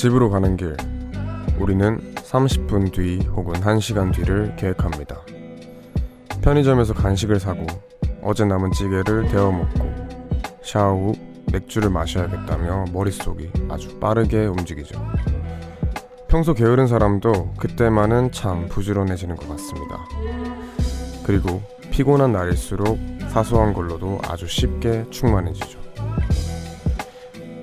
집으로 가는 길 우리는 30분 뒤 혹은 1시간 뒤를 계획합니다. 편의점에서 간식을 사고 어제 남은 찌개를 데워 먹고 샤워 후 맥주를 마셔야겠다며 머릿속이 아주 빠르게 움직이죠. 평소 게으른 사람도 그때만은 참 부지런해지는 것 같습니다. 그리고 피곤한 날일수록 사소한 걸로도 아주 쉽게 충만해지죠.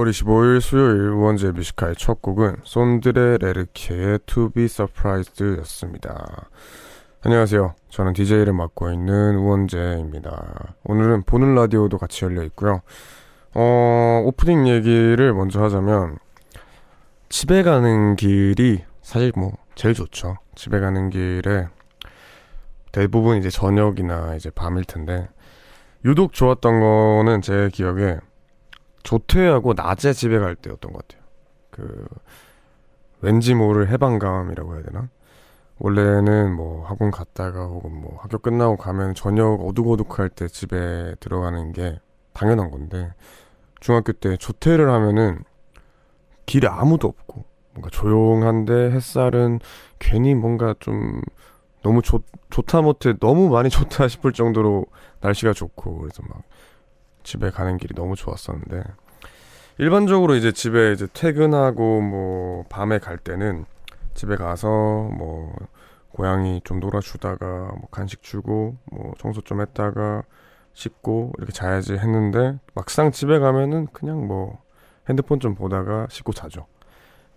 9월 25일 수요일 우원재 Music High의 첫 곡은 Sondre Lerche의 To Be Surprised 였습니다. 안녕하세요. 저는 DJ를 맡고 있는 우원재입니다. 오늘은 보는 라디오도 같이 열려 있고요. 어, 오프닝 얘기를 먼저 하자면 집에 가는 길이 사실 뭐 제일 좋죠. 집에 가는 길에 대부분 이제 저녁이나 이제 밤일 텐데 유독 좋았던 거는 제 기억에 조퇴하고 낮에 집에 갈 때였던 것 같아요. 그 왠지 모를 해방감이라고 해야 되나? 원래는 뭐 학원 갔다가 혹은 뭐 학교 끝나고 가면 저녁 어둑어둑할 때 집에 들어가는 게 당연한 건데 중학교 때 조퇴를 하면은 길에 아무도 없고 뭔가 조용한데 햇살은 괜히 뭔가 좀 너무 좋, 좋다 못해 너무 많이 좋다 싶을 정도로 날씨가 좋고 그래서 막 집에 가는 길이 너무 좋았었는데 일반적으로 이제 집에 이제 퇴근하고 뭐 밤에 갈 때는 집에 가서 뭐 고양이 좀 놀아주다가 뭐 간식 주고 뭐 청소 좀 했다가 씻고 이렇게 자야지 했는데 막상 집에 가면은 그냥 뭐 핸드폰 좀 보다가 씻고 자죠.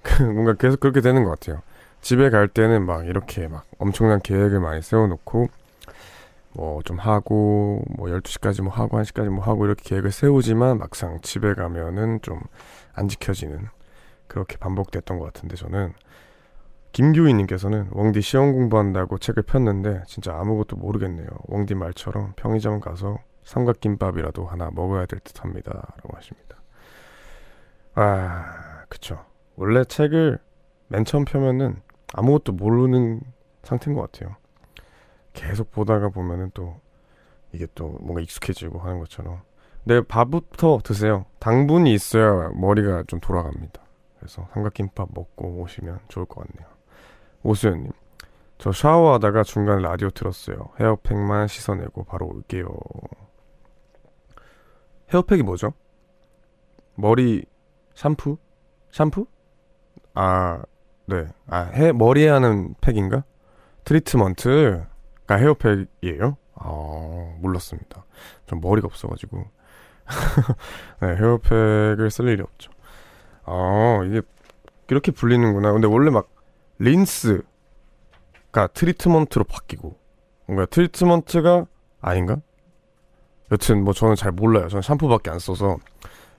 뭔가 계속 그렇게 되는 것 같아요. 집에 갈 때는 막 이렇게 막 엄청난 계획을 많이 세워놓고 뭐 좀 하고 뭐 12시까지 뭐 하고 1시까지 뭐 하고 이렇게 계획을 세우지만 막상 집에 가면은 좀 안 지켜지는 그렇게 반복됐던 것 같은데 저는 김규희님께서는 웡디 시험 공부한다고 책을 폈는데 진짜 아무것도 모르겠네요. 웡디 말처럼 편의점 가서 삼각김밥이라도 하나 먹어야 될 듯합니다. 라고 하십니다. 아, 그쵸. 원래 책을 맨 처음 펴면은 아무것도 모르는 상태인 것 같아요. 계속 보다가 보면은 또 이게 또 뭔가 익숙해지고 하는 것처럼. 네, 밥부터 드세요. 당분이 있어야 머리가 좀 돌아갑니다. 그래서 삼각김밥 먹고 오시면 좋을 것 같네요. 오수연님, 저 샤워하다가 중간 라디오 틀었어요. 헤어팩만 씻어내고 바로 올게요. 헤어팩이 뭐죠? 머리 샴푸? 샴푸? 아, 네. 아, 해, 머리에 하는 팩인가? 트리트먼트 가 헤어팩이에요? 아, 몰랐습니다. 전 머리가 없어가지고. 네, 헤어팩을 쓸 일이 없죠. 아, 이게 이렇게 불리는구나. 근데 원래 막 린스가 트리트먼트로 바뀌고 뭔가 트리트먼트가 아닌가? 여튼 뭐 저는 잘 몰라요. 저는 샴푸밖에 안 써서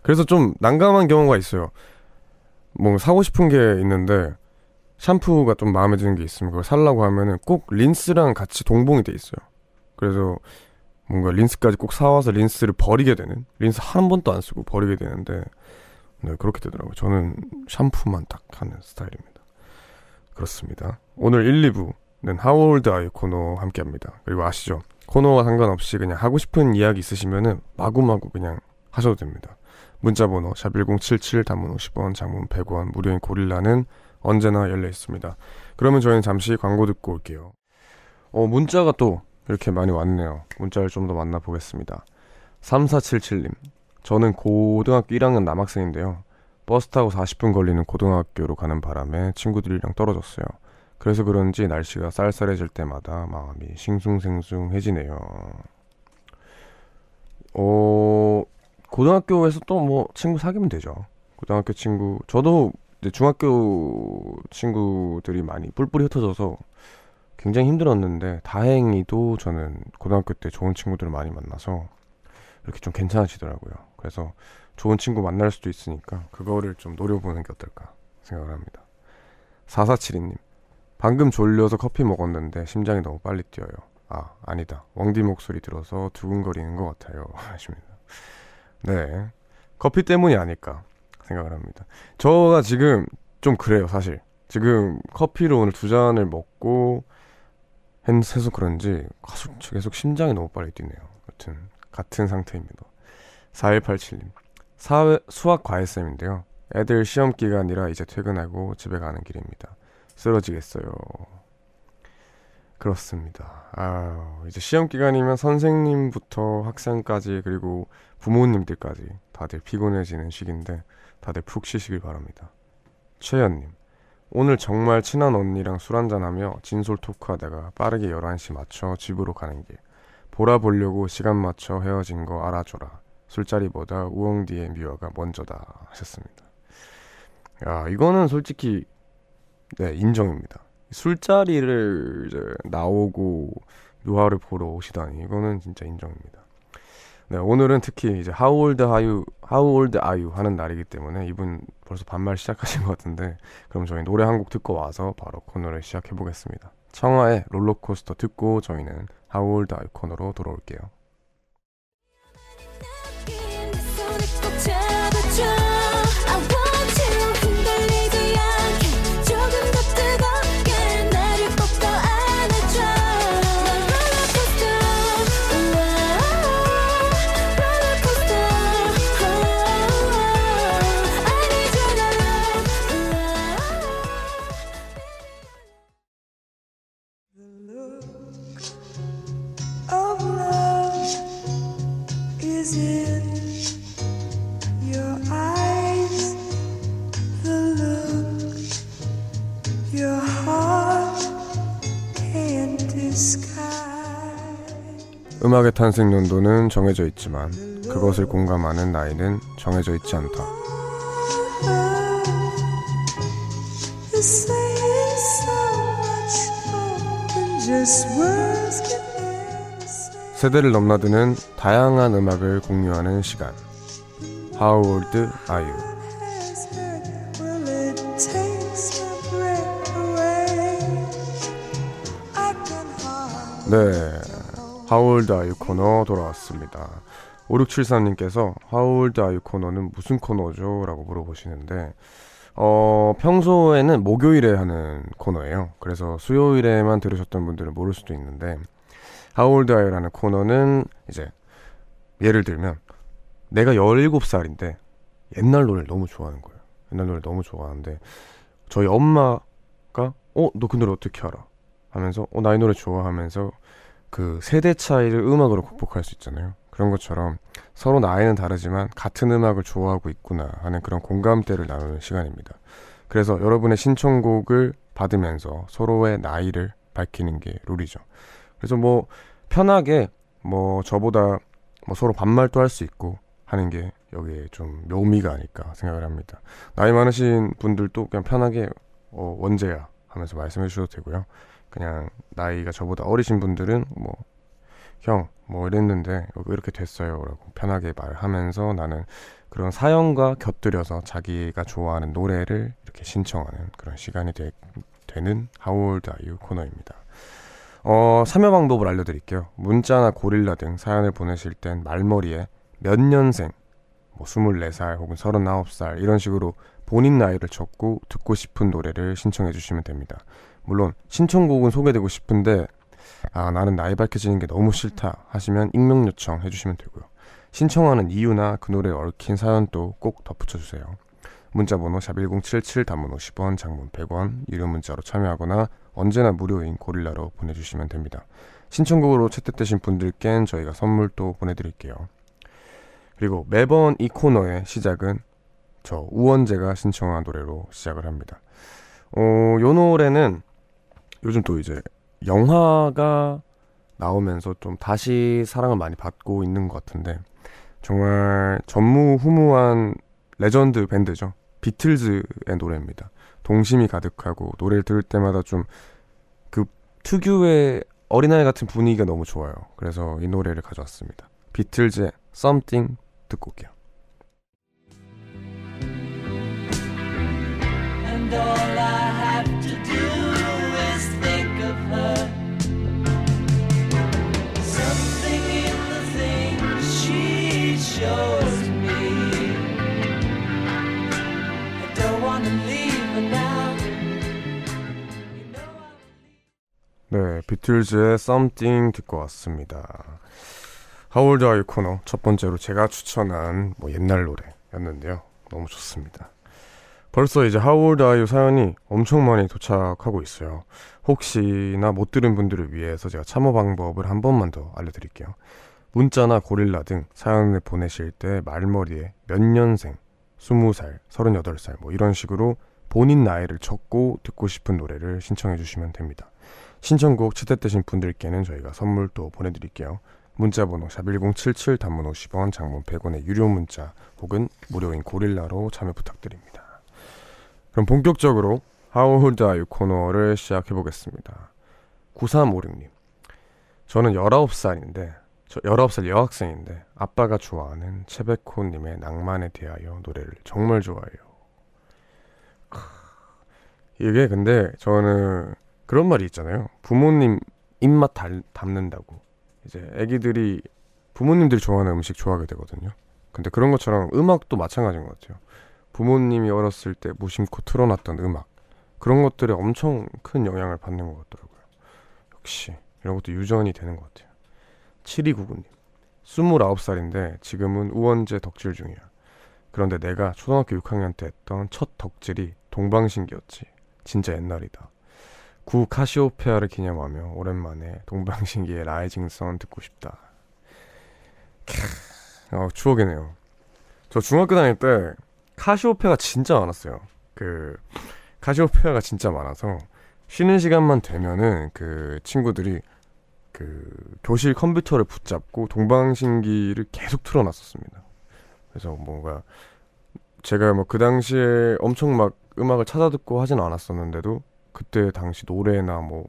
그래서 좀 난감한 경우가 있어요. 뭐 사고 싶은 게 있는데 샴푸가 좀 마음에 드는 게 있으면 그걸 살라고 하면은 꼭 린스랑 같이 동봉이 돼 있어요. 그래서 뭔가 린스까지 꼭 사와서 린스를 버리게 되는 린스 한 번도 안 쓰고 버리게 되는데 네 그렇게 되더라고요. 저는 샴푸만 딱 하는 스타일입니다. 그렇습니다. 오늘 1, 2부는 하워드 아이 코너 함께 합니다. 그리고 아시죠? 코너와 상관없이 그냥 하고 싶은 이야기 있으시면은 마구마구 그냥 하셔도 됩니다. 문자번호 샵1077 단문 50원 장문 100원 무료인 고릴라는 언제나 열려 있습니다. 그러면 저희는 잠시 광고 듣고 올게요. 어, 문자가 또 이렇게 많이 왔네요. 문자를 좀 더 만나보겠습니다. 3477님. 저는 고등학교 1학년 남학생인데요. 버스 타고 40분 걸리는 고등학교로 가는 바람에 친구들이랑 떨어졌어요. 그래서 그런지 날씨가 쌀쌀해질 때마다 마음이 싱숭생숭해지네요. 어, 고등학교에서 또 뭐 친구 사귀면 되죠. 고등학교 친구, 저도 이제 중학교 친구들이 많이 뿔뿔이 흩어져서 굉장히 힘들었는데 다행히도 저는 고등학교 때 좋은 친구들을 많이 만나서 이렇게 좀 괜찮아지더라고요. 그래서 좋은 친구 만날 수도 있으니까 그거를 좀 노려보는 게 어떨까 생각을 합니다. 4472님 방금 졸려서 커피 먹었는데 심장이 너무 빨리 뛰어요. 아 아니다 왕디 목소리 들어서 두근거리는 것 같아요 하십니다. 네 커피 때문이 아닐까 생각을 합니다. 저가 지금 좀 그래요 사실 지금 커피를 오늘 두 잔을 먹고 해서 그런지 계속 심장이 너무 빨리 뛰네요. 여튼 같은 상태입니다. 4187님 사회, 수학 과외쌤인데요. 애들 시험 기간이라 이제 퇴근하고 집에 가는 길입니다. 쓰러지겠어요. 그렇습니다. 아, 이제 시험 기간이면 선생님부터 학생까지 그리고 부모님들까지 다들 피곤해지는 시기인데 다들 푹 쉬시길 바랍니다. 최연님, 오늘 정말 친한 언니랑 술 한잔하며 진솔 토크하다가 빠르게 11시 맞춰 집으로 가는 길. 보라 보려고 시간 맞춰 헤어진 거 알아줘라. 술자리보다 우엉디의 미화가 먼저다 하셨습니다. 야, 이거는 솔직히 네, 인정입니다. 술자리를 이제 나오고 묘화를 보러 오시다니 이거는 진짜 인정입니다. 네, 오늘은 특히 이제 How old are you, How old are you 하는 날이기 때문에 이분 벌써 반말 시작하신 것 같은데 그럼 저희 노래 한 곡 듣고 와서 바로 코너를 시작해 보겠습니다. 청하의 롤러코스터 듣고 저희는 How old are you 코너로 돌아올게요. 음악의 탄생 연도는 정해져 있지만 그것을 공감하는 나이는 정해져 있지 않다. 세대를 넘나드는 다양한 음악을 공유하는 시간. How old are you? 네. 하울드 아유 코너 돌아왔습니다. 5673님께서 하울드 아유 코너는 무슨 코너죠? 라고 물어보시는데 어, 평소에는 목요일에 하는 코너예요. 그래서 수요일에만 들으셨던 분들은 모를 수도 있는데 하울드 아유라는 코너는 이제 예를 들면 내가 17살인데 옛날 노래를 너무 좋아하는 거예요. 옛날 노래 너무 좋아하는데 저희 엄마가 어, 너 그 노래 어떻게 알아? 하면서 어, 나이 노래 좋아하면서 그 세대 차이를 음악으로 극복할 수 있잖아요. 그런 것처럼 서로 나이는 다르지만 같은 음악을 좋아하고 있구나 하는 그런 공감대를 나누는 시간입니다. 그래서 여러분의 신청곡을 받으면서 서로의 나이를 밝히는 게 룰이죠. 그래서 뭐 편하게 뭐 저보다 뭐 서로 반말도 할 수 있고 하는 게 여기에 좀 묘미가 아닐까 생각을 합니다. 나이 많으신 분들도 그냥 편하게 어, 원제야 하면서 말씀해 주셔도 되고요. 그냥 나이가 저보다 어리신 분들은 뭐 형, 뭐 이랬는데 왜 이렇게 됐어요? 라고 편하게 말하면서 나는 그런 사연과 곁들여서 자기가 좋아하는 노래를 이렇게 신청하는 그런 시간이 되, 는 How old are you 코너입니다. 어, 참여 방법을 알려드릴게요. 문자나 고릴라 등 사연을 보내실 땐 말머리에 몇 년생, 뭐 24살 혹은 39살 이런 식으로 본인 나이를 적고 듣고 싶은 노래를 신청해 주시면 됩니다. 물론 신청곡은 소개되고 싶은데 아 나는 나이 밝혀지는 게 너무 싫다 하시면 익명 요청 해주시면 되고요. 신청하는 이유나 그 노래에 얽힌 사연도 꼭 덧붙여주세요. 문자번호 샵1077 단문 50원 장문 100원 유료 문자로 참여하거나 언제나 무료인 고릴라로 보내주시면 됩니다. 신청곡으로 채택되신 분들께는 저희가 선물도 보내드릴게요. 그리고 매번 이 코너의 시작은 저 우원재가 신청한 노래로 시작을 합니다. 어, 요 노래는 요즘 또 이제 영화가 나오면서 좀 다시 사랑을 많이 받고 있는 것 같은데 정말 전무후무한 레전드 밴드죠. 비틀즈의 노래입니다. 동심이 가득하고 노래를 들을 때마다 좀 그 특유의 어린아이 같은 분위기가 너무 좋아요. 그래서 이 노래를 가져왔습니다. 비틀즈의 Something 듣고 올게요. show. 네, 비틀즈의 Something 듣고 왔습니다. You 코너 첫 번째로 제가 추천한 뭐 옛날 노래였는데요. 너무 좋습니다. 벌써 이제 you 사연이 엄청 많이 도착하고 있어요. 혹시나 못 들은 분들을 위해서 제가 참여 방법을 한 번만 더 알려드릴게요. 문자나 고릴라 등 사연을 보내실 때 말머리에 몇 년생, 20살, 38살 뭐 이런 식으로 본인 나이를 적고 듣고 싶은 노래를 신청해 주시면 됩니다. 신청곡 채택되신 분들께는 저희가 선물 또 보내드릴게요. 문자번호 샵1077 단문 50원 장문 100원의 유료 문자 혹은 무료인 고릴라로 참여 부탁드립니다. 그럼 본격적으로 How old are you 코너를 시작해보겠습니다. 9356님 저는 19살인데 저 19살 여학생인데 아빠가 좋아하는 채베코님의 낭만에 대하여 노래를 정말 좋아해요. 크, 이게 근데 저는 그런 말이 있잖아요. 부모님 입맛 달, 담는다고. 이제 애기들이 부모님들이 좋아하는 음식 좋아하게 되거든요. 근데 그런 것처럼 음악도 마찬가지인 것 같아요. 부모님이 어렸을 때 무심코 틀어놨던 음악. 그런 것들에 엄청 큰 영향을 받는 것 같더라고요. 역시 이런 것도 유전이 되는 것 같아요. 7299님. 29살인데 지금은 우원재 덕질 중이야. 그런데 내가 초등학교 6학년 때 했던 첫 덕질이 동방신기였지. 진짜 옛날이다. 구 카시오페아를 기념하며 오랜만에 동방신기의 라이징 선 듣고 싶다. 캬, 어, 추억이네요. 저 중학교 다닐 때 카시오페아가 진짜 많았어요. 그 카시오페아가 진짜 많아서 쉬는 시간만 되면은 그 친구들이 그 교실 컴퓨터를 붙잡고 동방신기를 계속 틀어놨었습니다. 그래서 뭔가 제가 뭐 그 당시에 엄청 막 음악을 찾아 듣고 하진 않았었는데도 그때 당시 노래나 뭐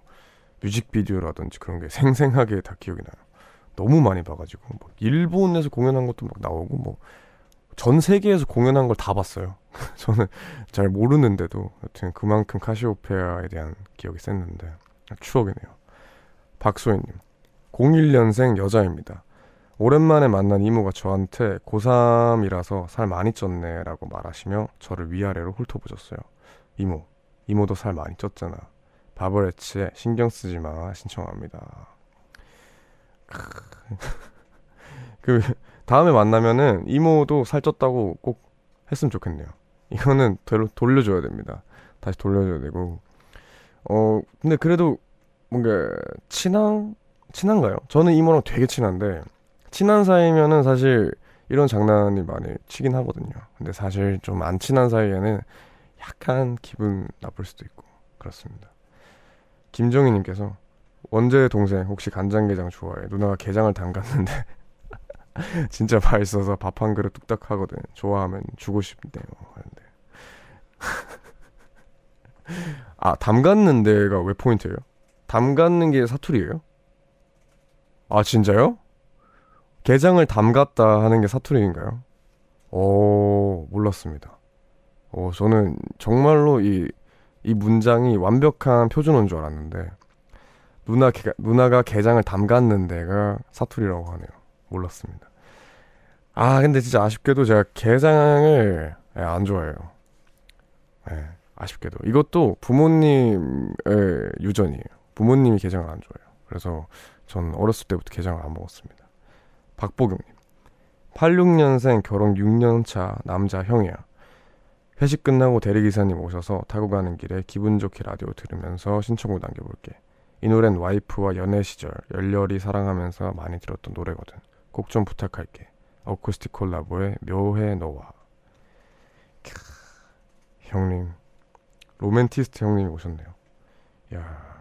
뮤직비디오라든지 그런 게 생생하게 다 기억이 나요. 너무 많이 봐가지고 뭐 일본에서 공연한 것도 막 나오고 뭐 전 세계에서 공연한 걸 다 봤어요. 저는 잘 모르는데도 여튼 그만큼 카시오페아에 대한 기억이 셌는데 추억이네요. 박소희님 01년생 여자입니다. 오랜만에 만난 이모가 저한테 고3이라서 살 많이 쪘네 라고 말하시며 저를 위아래로 훑어보셨어요. 이모, 이모도 살 많이 쪘잖아. 바버레치에 신경 쓰지 마 신청합니다. 그 다음에 만나면은 이모도 살 쪘다고 꼭 했으면 좋겠네요. 이거는 돌, 돌려줘야 됩니다. 다시 돌려줘야 되고. 어 근데 그래도 뭔가 친한 친한가요? 저는 이모랑 되게 친한데 친한 사이면은 사실 이런 장난이 많이 치긴 하거든요. 근데 사실 좀 안 친한 사이에는 약간 기분 나쁠 수도 있고 그렇습니다. 김정희님께서 원재 동생 혹시 간장게장 좋아해? 누나가 게장을 담갔는데 진짜 맛있어서 밥 한 그릇 뚝딱 하거든. 좋아하면 주고 싶네요. 하는데 아 담갔는 데가 왜 포인트예요? 담갔는 게 사투리예요? 아 진짜요? 게장을 담갔다 하는 게 사투리인가요? 오 몰랐습니다. 어, 저는 정말로 이, 이 문장이 완벽한 표준어인 줄 알았는데, 누나, 게, 누나가 게장을 담갔는 데가 사투리라고 하네요. 몰랐습니다. 아, 근데 진짜 아쉽게도 제가 게장을 예, 안 좋아해요. 예, 아쉽게도. 이것도 부모님의 유전이에요. 부모님이 게장을 안 좋아해요. 그래서 전 어렸을 때부터 게장을 안 먹었습니다. 박보경님. 86년생 결혼 6년차 남자 형이야. 회식 끝나고 대리기사님 오셔서 타고 가는 길에 기분 좋게 라디오 들으면서 신청곡 남겨볼게. 이 노래는 와이프와 연애 시절 열렬히 사랑하면서 많이 들었던 노래거든. 곡 좀 부탁할게. 어쿠스틱 콜라보의 묘해 너와. 캬, 형님, 로맨티스트 형님이 오셨네요. 야,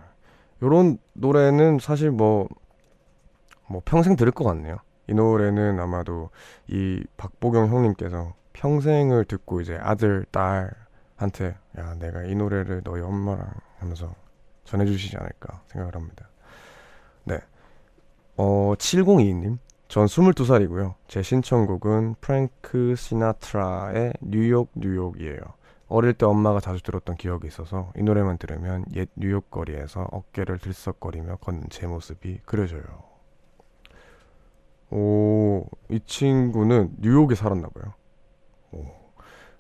요런 노래는 사실 뭐, 뭐 평생 들을 것 같네요. 이 노래는 아마도 이 박보경 형님께서 평생을 듣고 이제 아들, 딸한테 야, 내가 이 노래를 너희 엄마랑 하면서 전해주시지 않을까 생각을 합니다. 네. 어, 7022님. 전 22살이고요. 제 신청곡은 프랭크 시나트라의 뉴욕 뉴욕이에요. 어릴 때 엄마가 자주 들었던 기억이 있어서 이 노래만 들으면 옛 뉴욕 거리에서 어깨를 들썩거리며 걷는 제 모습이 그려져요. 오, 이 친구는 뉴욕에 살았나 봐요.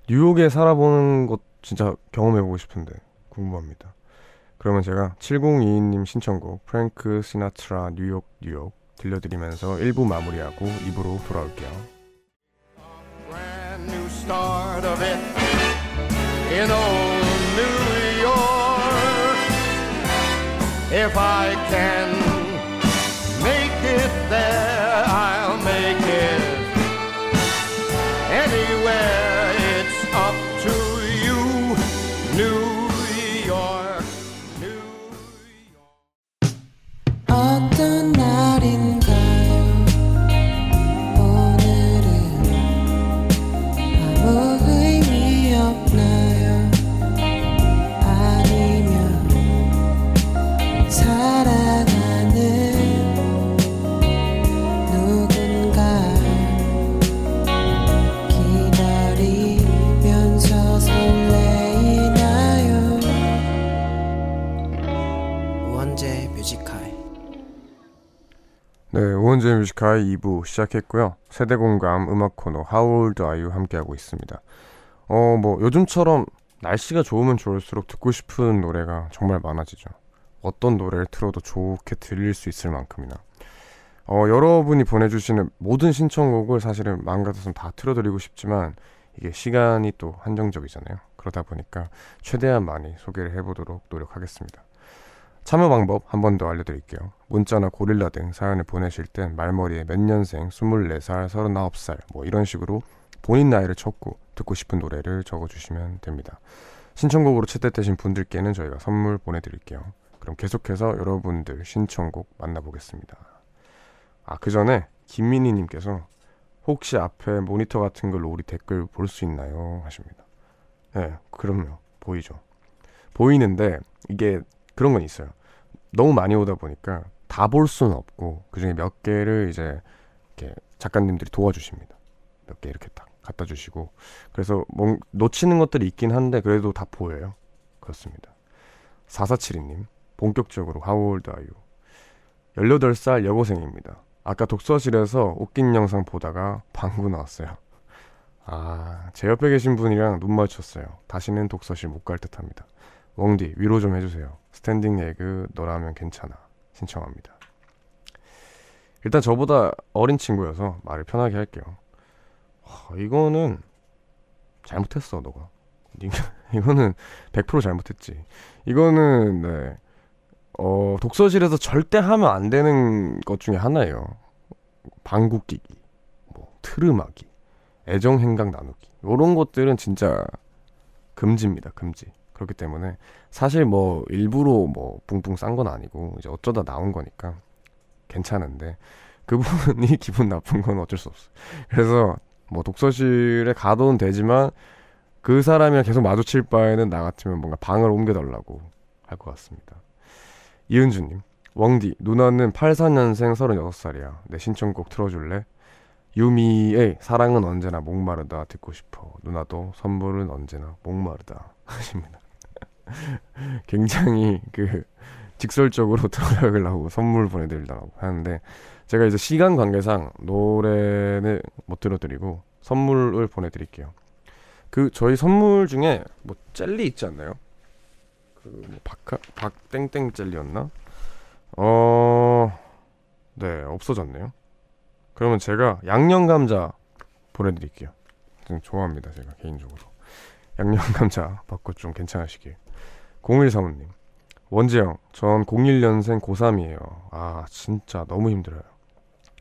오, 뉴욕에 살아보는 것 진짜 경험해보고 싶은데 궁금합니다. 그러면 제가 7022님 신청곡 프랭크 시나트라 뉴욕 뉴욕 들려드리면서 1부 마무리하고 2부로 돌아올게요. If I can 뮤지카의 2부 시작했고요. 세대 공감 음악 코너 Are You 함께하고 있습니다. 어, 뭐 요즘처럼 날씨가 좋으면 좋을수록 듣고 싶은 노래가 정말 많아지죠. 어떤 노래를 틀어도 좋게 들릴 수 있을 만큼이나. 어, 여러분이 보내주시는 모든 신청곡을 사실은 마음 같아서는 다 틀어드리고 싶지만 이게 시간이 또 한정적이잖아요. 그러다 보니까 최대한 많이 소개를 해보도록 노력하겠습니다. 참여 방법 한 번 더 알려드릴게요. 문자나 고릴라 등 사연을 보내실 땐 말머리에 몇 년생, 24살, 39살 뭐 이런 식으로 본인 나이를 적고 듣고 싶은 노래를 적어주시면 됩니다. 신청곡으로 채택되신 분들께는 저희가 선물 보내드릴게요. 그럼 계속해서 여러분들 신청곡 만나보겠습니다. 아, 그 전에 김민희님께서 혹시 앞에 모니터 같은 걸로 우리 댓글 볼 수 있나요? 하십니다. 네, 그럼요. 보이죠. 보이는데 이게 그런 건 있어요. 너무 많이 오다 보니까 다 볼 수는 없고 그 중에 몇 개를 이제 이렇게 작가님들이 도와주십니다. 몇 개 이렇게 딱 갖다 주시고 그래서 뭔 놓치는 것들이 있긴 한데 그래도 다 보여요. 그렇습니다. 4472님 본격적으로 are you? 18살 여고생입니다. 아까 독서실에서 웃긴 영상 보다가 방구 나왔어요. 아, 제 옆에 계신 분이랑 눈 마주쳤어요. 다시는 독서실 못 갈 듯 합니다. 웡디 위로 좀 해주세요. 스탠딩 에그 너라면 괜찮아. 신청합니다. 일단 저보다 어린 친구여서 말을 편하게 할게요. 와, 이거는 잘못했어 너가. 이거는 100% 잘못했지. 이거는 네. 어, 독서실에서 절대 하면 안 되는 것 중에 하나예요. 방구 끼기, 뭐 트름하기, 애정 행각 나누기. 요런 것들은 진짜 금지입니다. 금지. 그렇기 때문에 사실 뭐 일부러 뭐 뿡뿡 싼건 아니고 이제 어쩌다 나온 거니까 괜찮은데 그분이 기분 나쁜 건 어쩔 수 없어요. 그래서 뭐 독서실에 가둬는 되지만 그 사람이랑 계속 마주칠 바에는 나 같으면 뭔가 방을 옮겨달라고 할 것 같습니다. 이은주님, 웡디, 누나는 84년생 36살이야. 내 신청곡 틀어줄래? 유미의 사랑은 언제나 목마르다 듣고 싶어. 누나도 선물은 언제나 목마르다 하십니다. 굉장히 그 직설적으로 들어가려고 선물 보내드리려고 하는데 제가 이제 시간 관계상 노래는 못 들어드리고 선물을 보내드릴게요. 그 저희 선물 중에 뭐 젤리 있지 않나요? 그뭐 박하 박땡땡 젤리였나? 어, 네 없어졌네요. 그러면 제가 양념 감자 보내드릴게요. 좀 좋아합니다 제가 개인적으로 양념 감자 받고 좀 괜찮으시길. 0135님 원재영 전 01년생 고3이에요. 아 진짜 너무 힘들어요.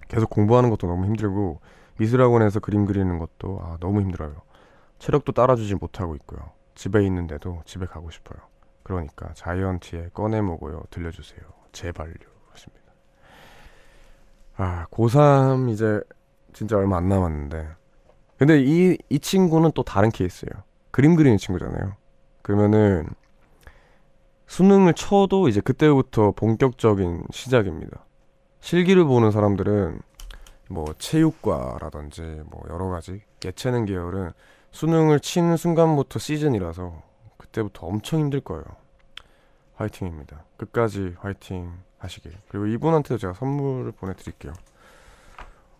계속 공부하는 것도 너무 힘들고 미술학원에서 그림 그리는 것도 아 너무 힘들어요. 체력도 따라주지 못하고 있고요. 집에 있는데도 집에 가고 싶어요. 그러니까 자이언티의 꺼내 먹어요 들려주세요. 제발요. 하십니다. 아 고3 이제 진짜 얼마 안 남았는데 근데 이, 이 친구는 또 다른 케이스예요. 그림 그리는 친구잖아요. 그러면은 수능을 쳐도 이제 그때부터 본격적인 시작입니다. 실기를 보는 사람들은 뭐 체육과라든지 뭐 여러 가지 예체능 계열은 수능을 치는 순간부터 시즌이라서 그때부터 엄청 힘들 거예요. 화이팅입니다. 끝까지 화이팅 하시길. 그리고 이분한테도 제가 선물을 보내드릴게요.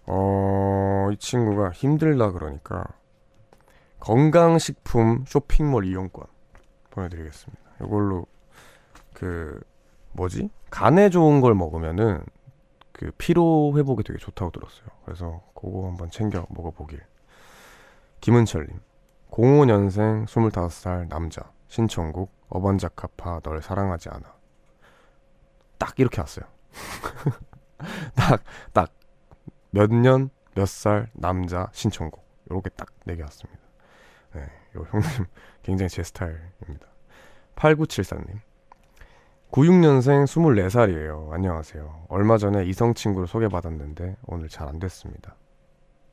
어, 이 친구가 힘들다 그러니까 건강식품 쇼핑몰 이용권 보내드리겠습니다. 이걸로 그 뭐지 간에 좋은 걸 먹으면은 그 피로 회복에 되게 좋다고 들었어요. 그래서 그거 한번 챙겨 먹어보길. 김은철님, 05년생 25살 남자 신청곡 어반자카파 널 사랑하지 않아. 딱 이렇게 왔어요. 딱 딱 몇 년 몇 살 남자 신청곡 요렇게 딱 네 개 왔습니다. 네, 요 형님 굉장히 제 스타일입니다. 8974님. 96년생 24살이에요. 안녕하세요. 얼마 전에 이성 친구를 소개받았는데 오늘 잘 안 됐습니다.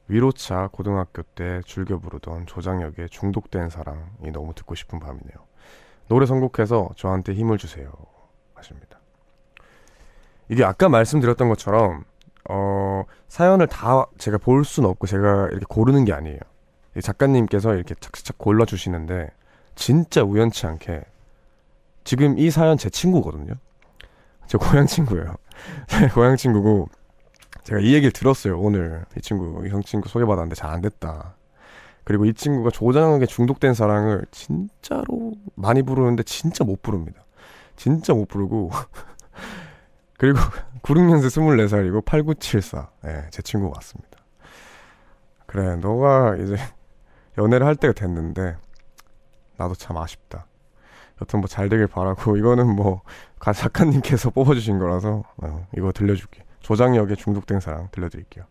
위로차 고등학교 때 즐겨 부르던 조장혁의 중독된 사랑이 너무 듣고 싶은 밤이네요. 노래 선곡해서 저한테 힘을 주세요. 하십니다. 이게 아까 말씀드렸던 것처럼 어, 사연을 다 제가 볼 수는 없고 제가 이렇게 고르는 게 아니에요. 이 작가님께서 이렇게 착착착 골라 주시는데 진짜 우연치 않게 지금 이 사연 제 친구거든요. 제 고향 친구예요. 제 고향 친구고 제가 이 얘기를 들었어요. 오늘 이 친구 이성 친구 소개받았는데 잘 안 됐다. 그리고 이 친구가 조장혁에 중독된 사랑을 진짜로 많이 부르는데 진짜 못 부릅니다. 진짜 못 부르고 그리고 96년생 24살이고 8974. 예, 제 친구 맞습니다. 그래, 너가 이제 연애를 할 때가 됐는데 나도 참 아쉽다. 여튼 뭐 잘 되길 바라고 이거는 뭐 가- 작가님께서 뽑아주신 거라서 어, 이거 들려줄게. 조장혁의 중독된 사랑 들려드릴게요.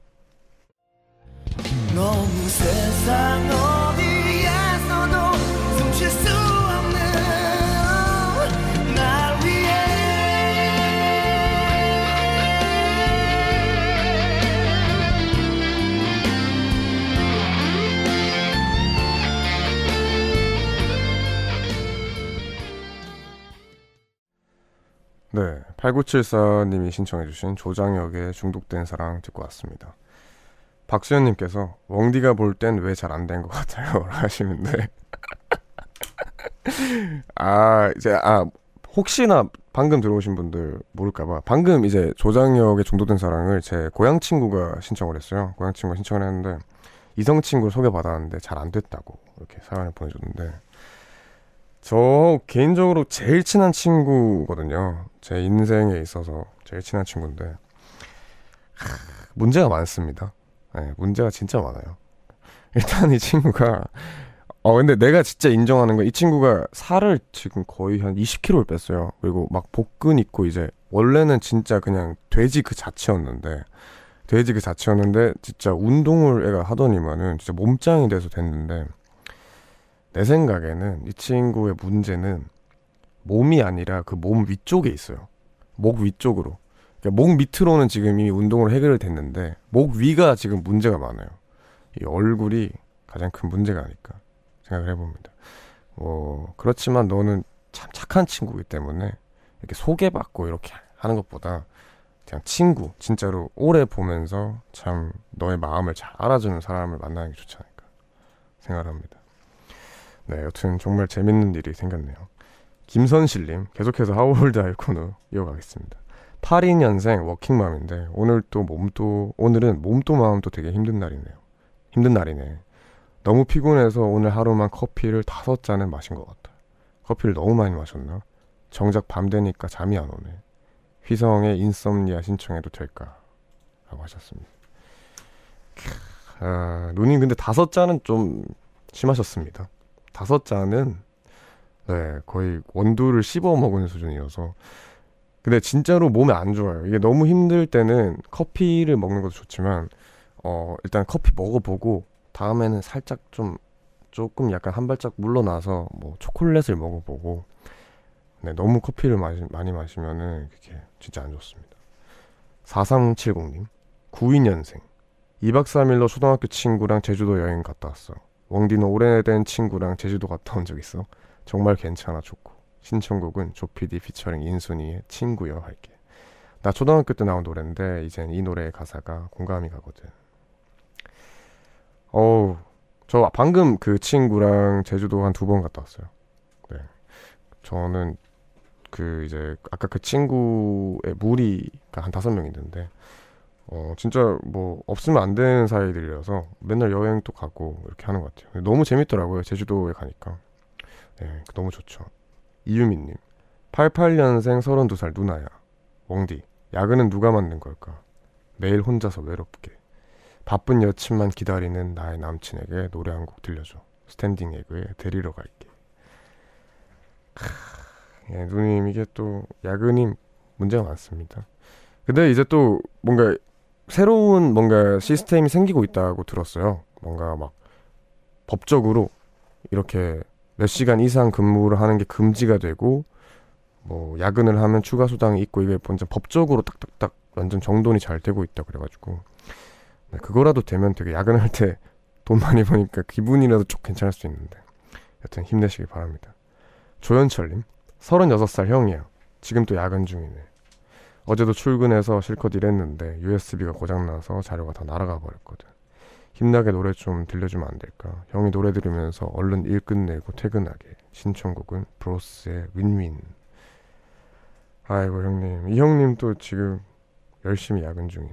너무 세상 네, 8974님이 신청해주신 조장혁의 중독된 사랑 듣고 왔습니다. 박수현님께서 웡디가 볼 땐 왜 잘 안 된 것 같아요 하시는데 아 이제 아 혹시나 방금 들어오신 분들 모를까봐 방금 이제 조장혁의 중독된 사랑을 제 고향 친구가 신청을 했어요. 고향 친구가 신청을 했는데 이성 친구를 소개받았는데 잘 안 됐다고 이렇게 사연을 보내줬는데 저 개인적으로 제일 친한 친구거든요. 제 인생에 있어서 제일 친한 친구인데 하, 문제가 많습니다. 네, 문제가 진짜 많아요. 일단 이 친구가 어 근데 내가 진짜 인정하는 건이 친구가 살을 지금 거의 한 20kg를 뺐어요. 그리고 막 복근 있고 이제 원래는 진짜 그냥 돼지 그 자체였는데 돼지 그 자체였는데 진짜 운동을 애가 하더니만은 진짜 몸짱이 돼서 됐는데 내 생각에는 이 친구의 문제는 몸이 아니라 그 몸 위쪽에 있어요. 목 위쪽으로. 그러니까 목 밑으로는 지금 이미 운동을 해결을 됐는데 목 위가 지금 문제가 많아요. 이 얼굴이 가장 큰 문제가 아닐까 생각을 해봅니다. 뭐 그렇지만 너는 참 착한 친구이기 때문에 이렇게 소개받고 이렇게 하는 것보다 그냥 친구 진짜로 오래 보면서 참 너의 마음을 잘 알아주는 사람을 만나는 게 좋지 않을까 생각을 합니다. 네, 여튼 정말 재밌는 일이 생겼네요. 김선실님 계속해서 하워드 아이콘으로 이어가겠습니다. 82년생 워킹맘인데 오늘 또 몸도 오늘은 몸도 마음도 되게 힘든 날이네요. 힘든 날이네. 너무 피곤해서 오늘 하루만 커피를 다섯 잔을 마신 것 같아. 커피를 너무 많이 마셨나? 정작 밤 되니까 잠이 안 오네. 휘성의 인썸니아 신청해도 될까? 라고 하셨습니다. 캬, 아, 누님 근데 다섯 잔은 좀 심하셨습니다. 다섯 잔은 네, 거의 원두를 씹어 먹은 수준이어서 근데 진짜로 몸에 안 좋아요. 이게 너무 힘들 때는 커피를 먹는 것도 좋지만 어 일단 커피 먹어보고 다음에는 살짝 좀 조금 약간 한 발짝 물러나서 뭐 초콜릿을 먹어보고 네, 너무 커피를 마시, 많이 마시면은 그게 진짜 안 좋습니다. 4370님 92년생 2박 3일로 초등학교 친구랑 제주도 여행 갔다 왔어. 웡디는 오래된 친구랑 제주도 갔다 온 적 있어? 정말 괜찮아 좋고 신청곡은 조피디 피처링 인순이의 친구여 할게 나 초등학교 때 나온 노래인데 이젠 이 노래의 가사가 공감이 가거든 어우 저 방금 그 친구랑 제주도 한 두 번 갔다 왔어요. 네. 저는 그 이제 아까 그 친구의 무리가 한 다섯 명 있는데 어 진짜 뭐 없으면 안 되는 사이들이라서 맨날 여행도 가고 이렇게 하는 것 같아요. 너무 재밌더라고요. 제주도에 가니까. 네, 너무 좋죠. 이유민님, 88년생 32살 누나야. 웡디, 야근은 누가 만든 걸까? 매일 혼자서 외롭게. 바쁜 여친만 기다리는 나의 남친에게 노래 한 곡 들려줘. 스탠딩 에그의 데리러 갈게. 크, 예, 누님 이게 또 야근이 문제가 많습니다. 근데 이제 또 뭔가 새로운 뭔가 시스템이 생기고 있다고 들었어요. 뭔가 막 법적으로 이렇게 몇 시간 이상 근무를 하는 게 금지가 되고 뭐 야근을 하면 추가 수당이 있고 이게 완전 법적으로 딱딱딱 완전 정돈이 잘 되고 있다 그래가지고 네, 그거라도 되면 되게 야근할 때 돈 많이 버니까 기분이라도 좀 괜찮을 수 있는데 여튼 힘내시길 바랍니다. 조현철님 36살 형이에요. 지금 또 야근 중이네. 어제도 출근해서 실컷 일했는데 USB가 고장나서 자료가 다 날아가 버렸거든. 힘나게 노래 좀 들려주면 안 될까? 형이 노래 들으면서 얼른 일 끝내고 퇴근하게. 신청곡은 브로스의 윈윈. 아이고 형님, 이 형님 또 지금 열심히 야근 중임.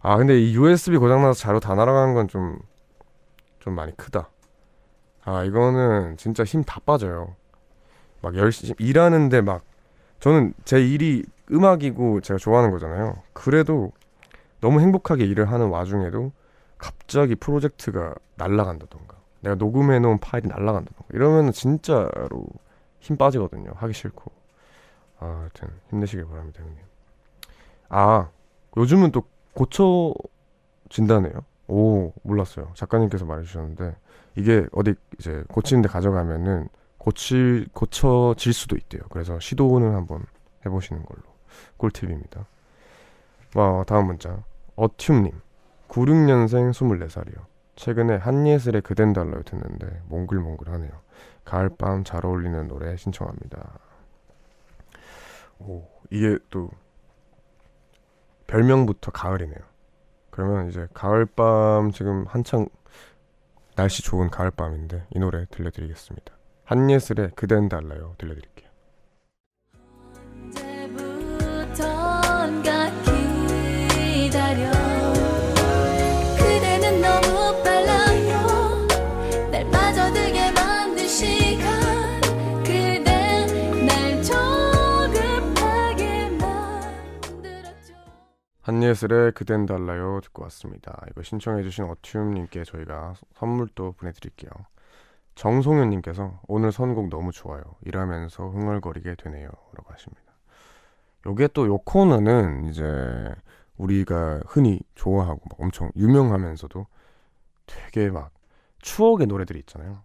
아 근데 이 USB 고장나서 자료 다 날아가는 건좀 좀 많이 크다. 아 이거는 진짜 힘 다 빠져요. 막 열심히 일하는데 막 저는 제 일이 음악이고 제가 좋아하는 거잖아요. 그래도 너무 행복하게 일을 하는 와중에도 갑자기 프로젝트가 날라간다던가 내가 녹음해 놓은 파일이 날라간다던가 이러면 진짜로 힘 빠지거든요. 하기 싫고. 아, 하여튼 힘내시길 바랍니다, 형님. 아, 요즘은 또 고쳐진다네요. 오, 몰랐어요. 작가님께서 말해주셨는데 이게 어디 이제 고치는데 가져가면은 고칠 고쳐질 수도 있대요. 그래서 시도는 한번 해보시는 걸로 꿀팁입니다. 와, 다음 문자 어튜님 96년생 24살이요. 최근에 한예슬의 그댄 달러요 듣는데 몽글몽글하네요. 가을밤 잘 어울리는 노래 신청합니다. 오, 이게 또 별명부터 가을이네요. 그러면 이제 가을밤 지금 한창 날씨 좋은 가을밤인데 이 노래 들려드리겠습니다. 한예슬의 그댄 달라요 들려드릴게요. 한예슬의 그댄 달라요 듣고 왔습니다. 이거 신청해주신 어튜님께 저희가 선물 도 보내드릴게요. 정송현님께서 오늘 선곡 너무 좋아요. 일하면서 흥얼거리게 되네요. 라고 하십니다. 요게 또 요 코너는 이제 우리가 흔히 좋아하고 막 엄청 유명하면서도 되게 막 추억의 노래들이 있잖아요.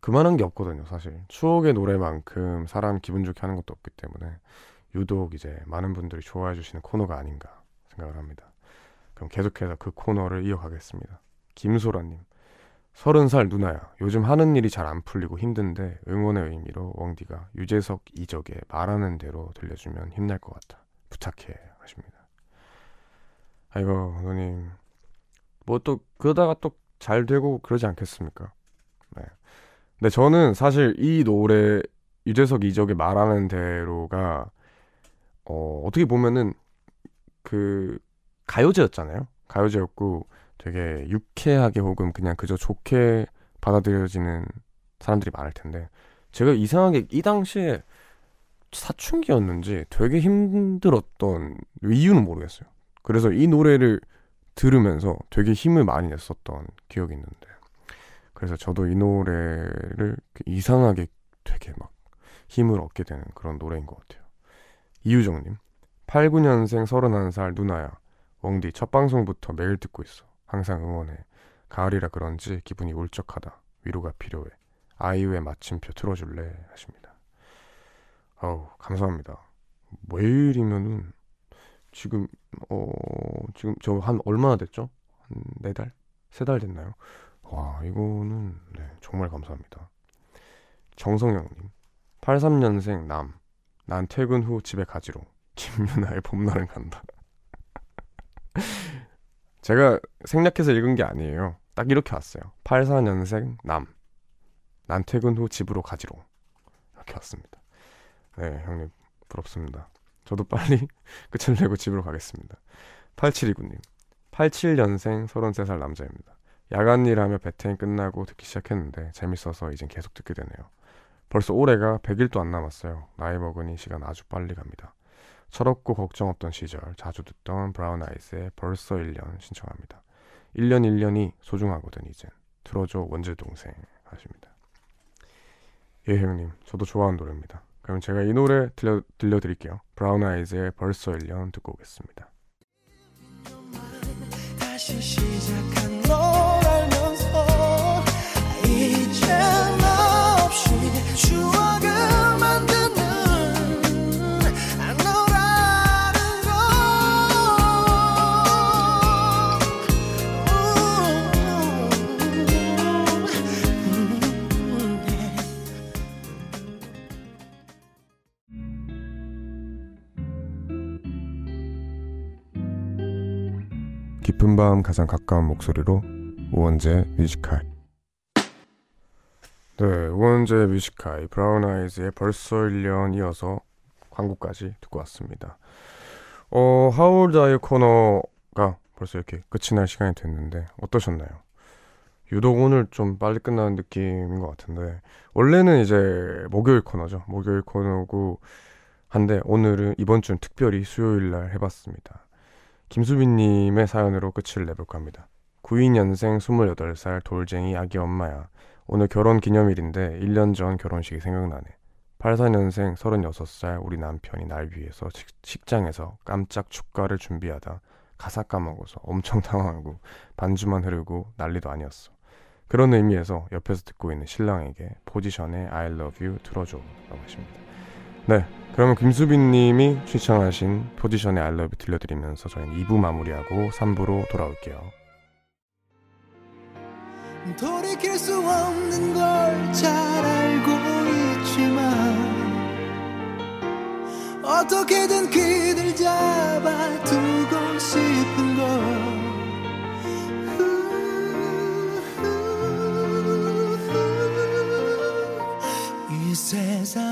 그만한 게 없거든요, 사실. 추억의 노래만큼 사람 기분 좋게 하는 것도 없기 때문에 유독 이제 많은 분들이 좋아해 주시는 코너가 아닌가 생각을 합니다. 그럼 계속해서 그 코너를 이어가겠습니다. 김소라님. 서른 살 누나야. 요즘 하는 일이 잘 안 풀리고 힘든데 응원의 의미로 웡디가 유재석 이적의 말하는 대로 들려주면 힘날 것 같아. 부탁해 하십니다. 아이고 누님 뭐 또 그러다가 또 잘 되고 그러지 않겠습니까? 네. 근데 저는 사실 이 노래 유재석 이적의 말하는 대로가 어 어떻게 보면은 그 가요제였잖아요. 가요제였고 되게 유쾌하게 혹은 그냥 그저 좋게 받아들여지는 사람들이 많을 텐데 제가 이상하게 이 당시에 사춘기였는지 되게 힘들었던 이유는 모르겠어요. 그래서 이 노래를 들으면서 되게 힘을 많이 냈었던 기억이 있는데 그래서 저도 이 노래를 이상하게 되게 막 힘을 얻게 되는 그런 노래인 것 같아요. 이유정님 89년생 31살 누나야 웡디 첫 방송부터 매일 듣고 있어. 항상 응원해. 가을이라 그런지 기분이 울적하다. 위로가 필요해. 아이유의 마침표 틀어줄래? 하십니다. 아우 감사합니다. 매일이면은 지금 어 지금 저 한 얼마나 됐죠? 한 네 달? 세 달 됐나요? 와 이거는 네 정말 감사합니다. 정성영님 83년생 남. 난 퇴근 후 집에 가지로. 김유나의 봄날은 간다. 제가 생략해서 읽은 게 아니에요. 딱 이렇게 왔어요. 84년생 남. 난 퇴근 후 집으로 가지로. 이렇게 왔습니다. 네, 형님, 부럽습니다. 저도 빨리 끝을 내고 집으로 가겠습니다. 8729님. 87년생 33살 남자입니다. 야간 일하며 배팅 끝나고 듣기 시작했는데 재밌어서 이젠 계속 듣게 되네요. 벌써 올해가 100일도 안 남았어요. 나이 먹으니 시간 아주 빨리 갑니다. 철없고 걱정 없던 시절 자주 듣던 브라운 아이스의 벌써 1년 신청합니다. 1년 1년이 소중하거든 이젠. 들어줘 원재 동생 하십니다. 예 형님 저도 좋아하는 노래입니다. 그럼 제가 이 노래 들려, 들려드릴게요. 브라운 아이즈의 벌써 1년 듣고 오겠습니다. 깊은 밤 가장 가까운 목소리로 우원재의 Music High. 네 우원재의 Music High 브라운 아이즈의 벌써 1년 이어서 광고까지 듣고 왔습니다. 어 How old are you 코너가 벌써 이렇게 끝이 날 시간이 됐는데 어떠셨나요? 유독 오늘 좀 빨리 끝나는 느낌인 것 같은데 원래는 이제 목요일 코너죠. 목요일 코너고 한데 오늘은 이번 주는 특별히 수요일 날 해봤습니다 김수빈님의 사연으로 끝을 내볼까 합니다. 92년생 28살 돌쟁이 아기 엄마야. 오늘 결혼 기념일인데 1년 전 결혼식이 생각나네. 84년생 36살 우리 남편이 날 위해서 식- 식장에서 깜짝 축가를 준비하다 가사 까먹어서 엄청 당황하고 반주만 흐르고 난리도 아니었어. 그런 의미에서 옆에서 듣고 있는 신랑에게 포지션의 I love you 들어줘 라고 하십니다. 네, 그러면 김수빈 님이 신청하신 포지션의 I love you 들려드리면서 저희는 2부 마무리하고 3부로 돌아올게요. 돌이킬 수 없는 걸 잘 알고 있지만 어떻게든 그댈 잡아두고 싶은 걸 이 세상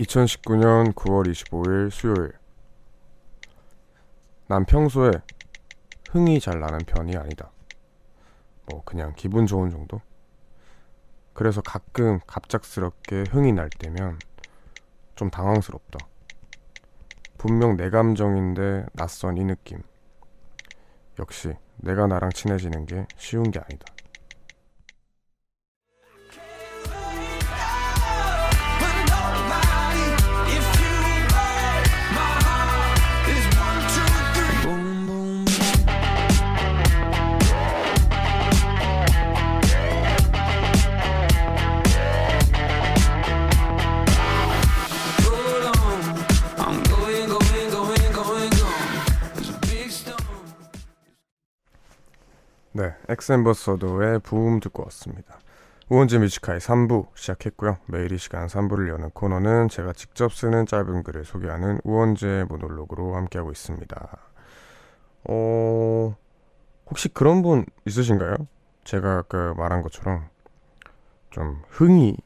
(2019년 9월 25일) 수요일. 난 평소에 흥이 잘 나는 편이 아니다. 뭐 그냥 기분 좋은 정도? 그래서 가끔 갑작스럽게 흥이 날 때면 좀 당황스럽다. 분명 내 감정인데 낯선 이 느낌. 역시 내가 나랑 친해지는 게 쉬운 게 아니다. 네, 엑센버서더의 부음 듣고 왔습니다. 우원재의 Music High 3부 시작했고요. 매일 이 시간 3부를 여는 코너는 제가 직접 쓰는 짧은 글을 소개하는 우원재 모놀로그로 함께하고 있습니다. 어, 혹시 그런 분 있으신가요? 제가 아까 말한 것처럼 좀 흥이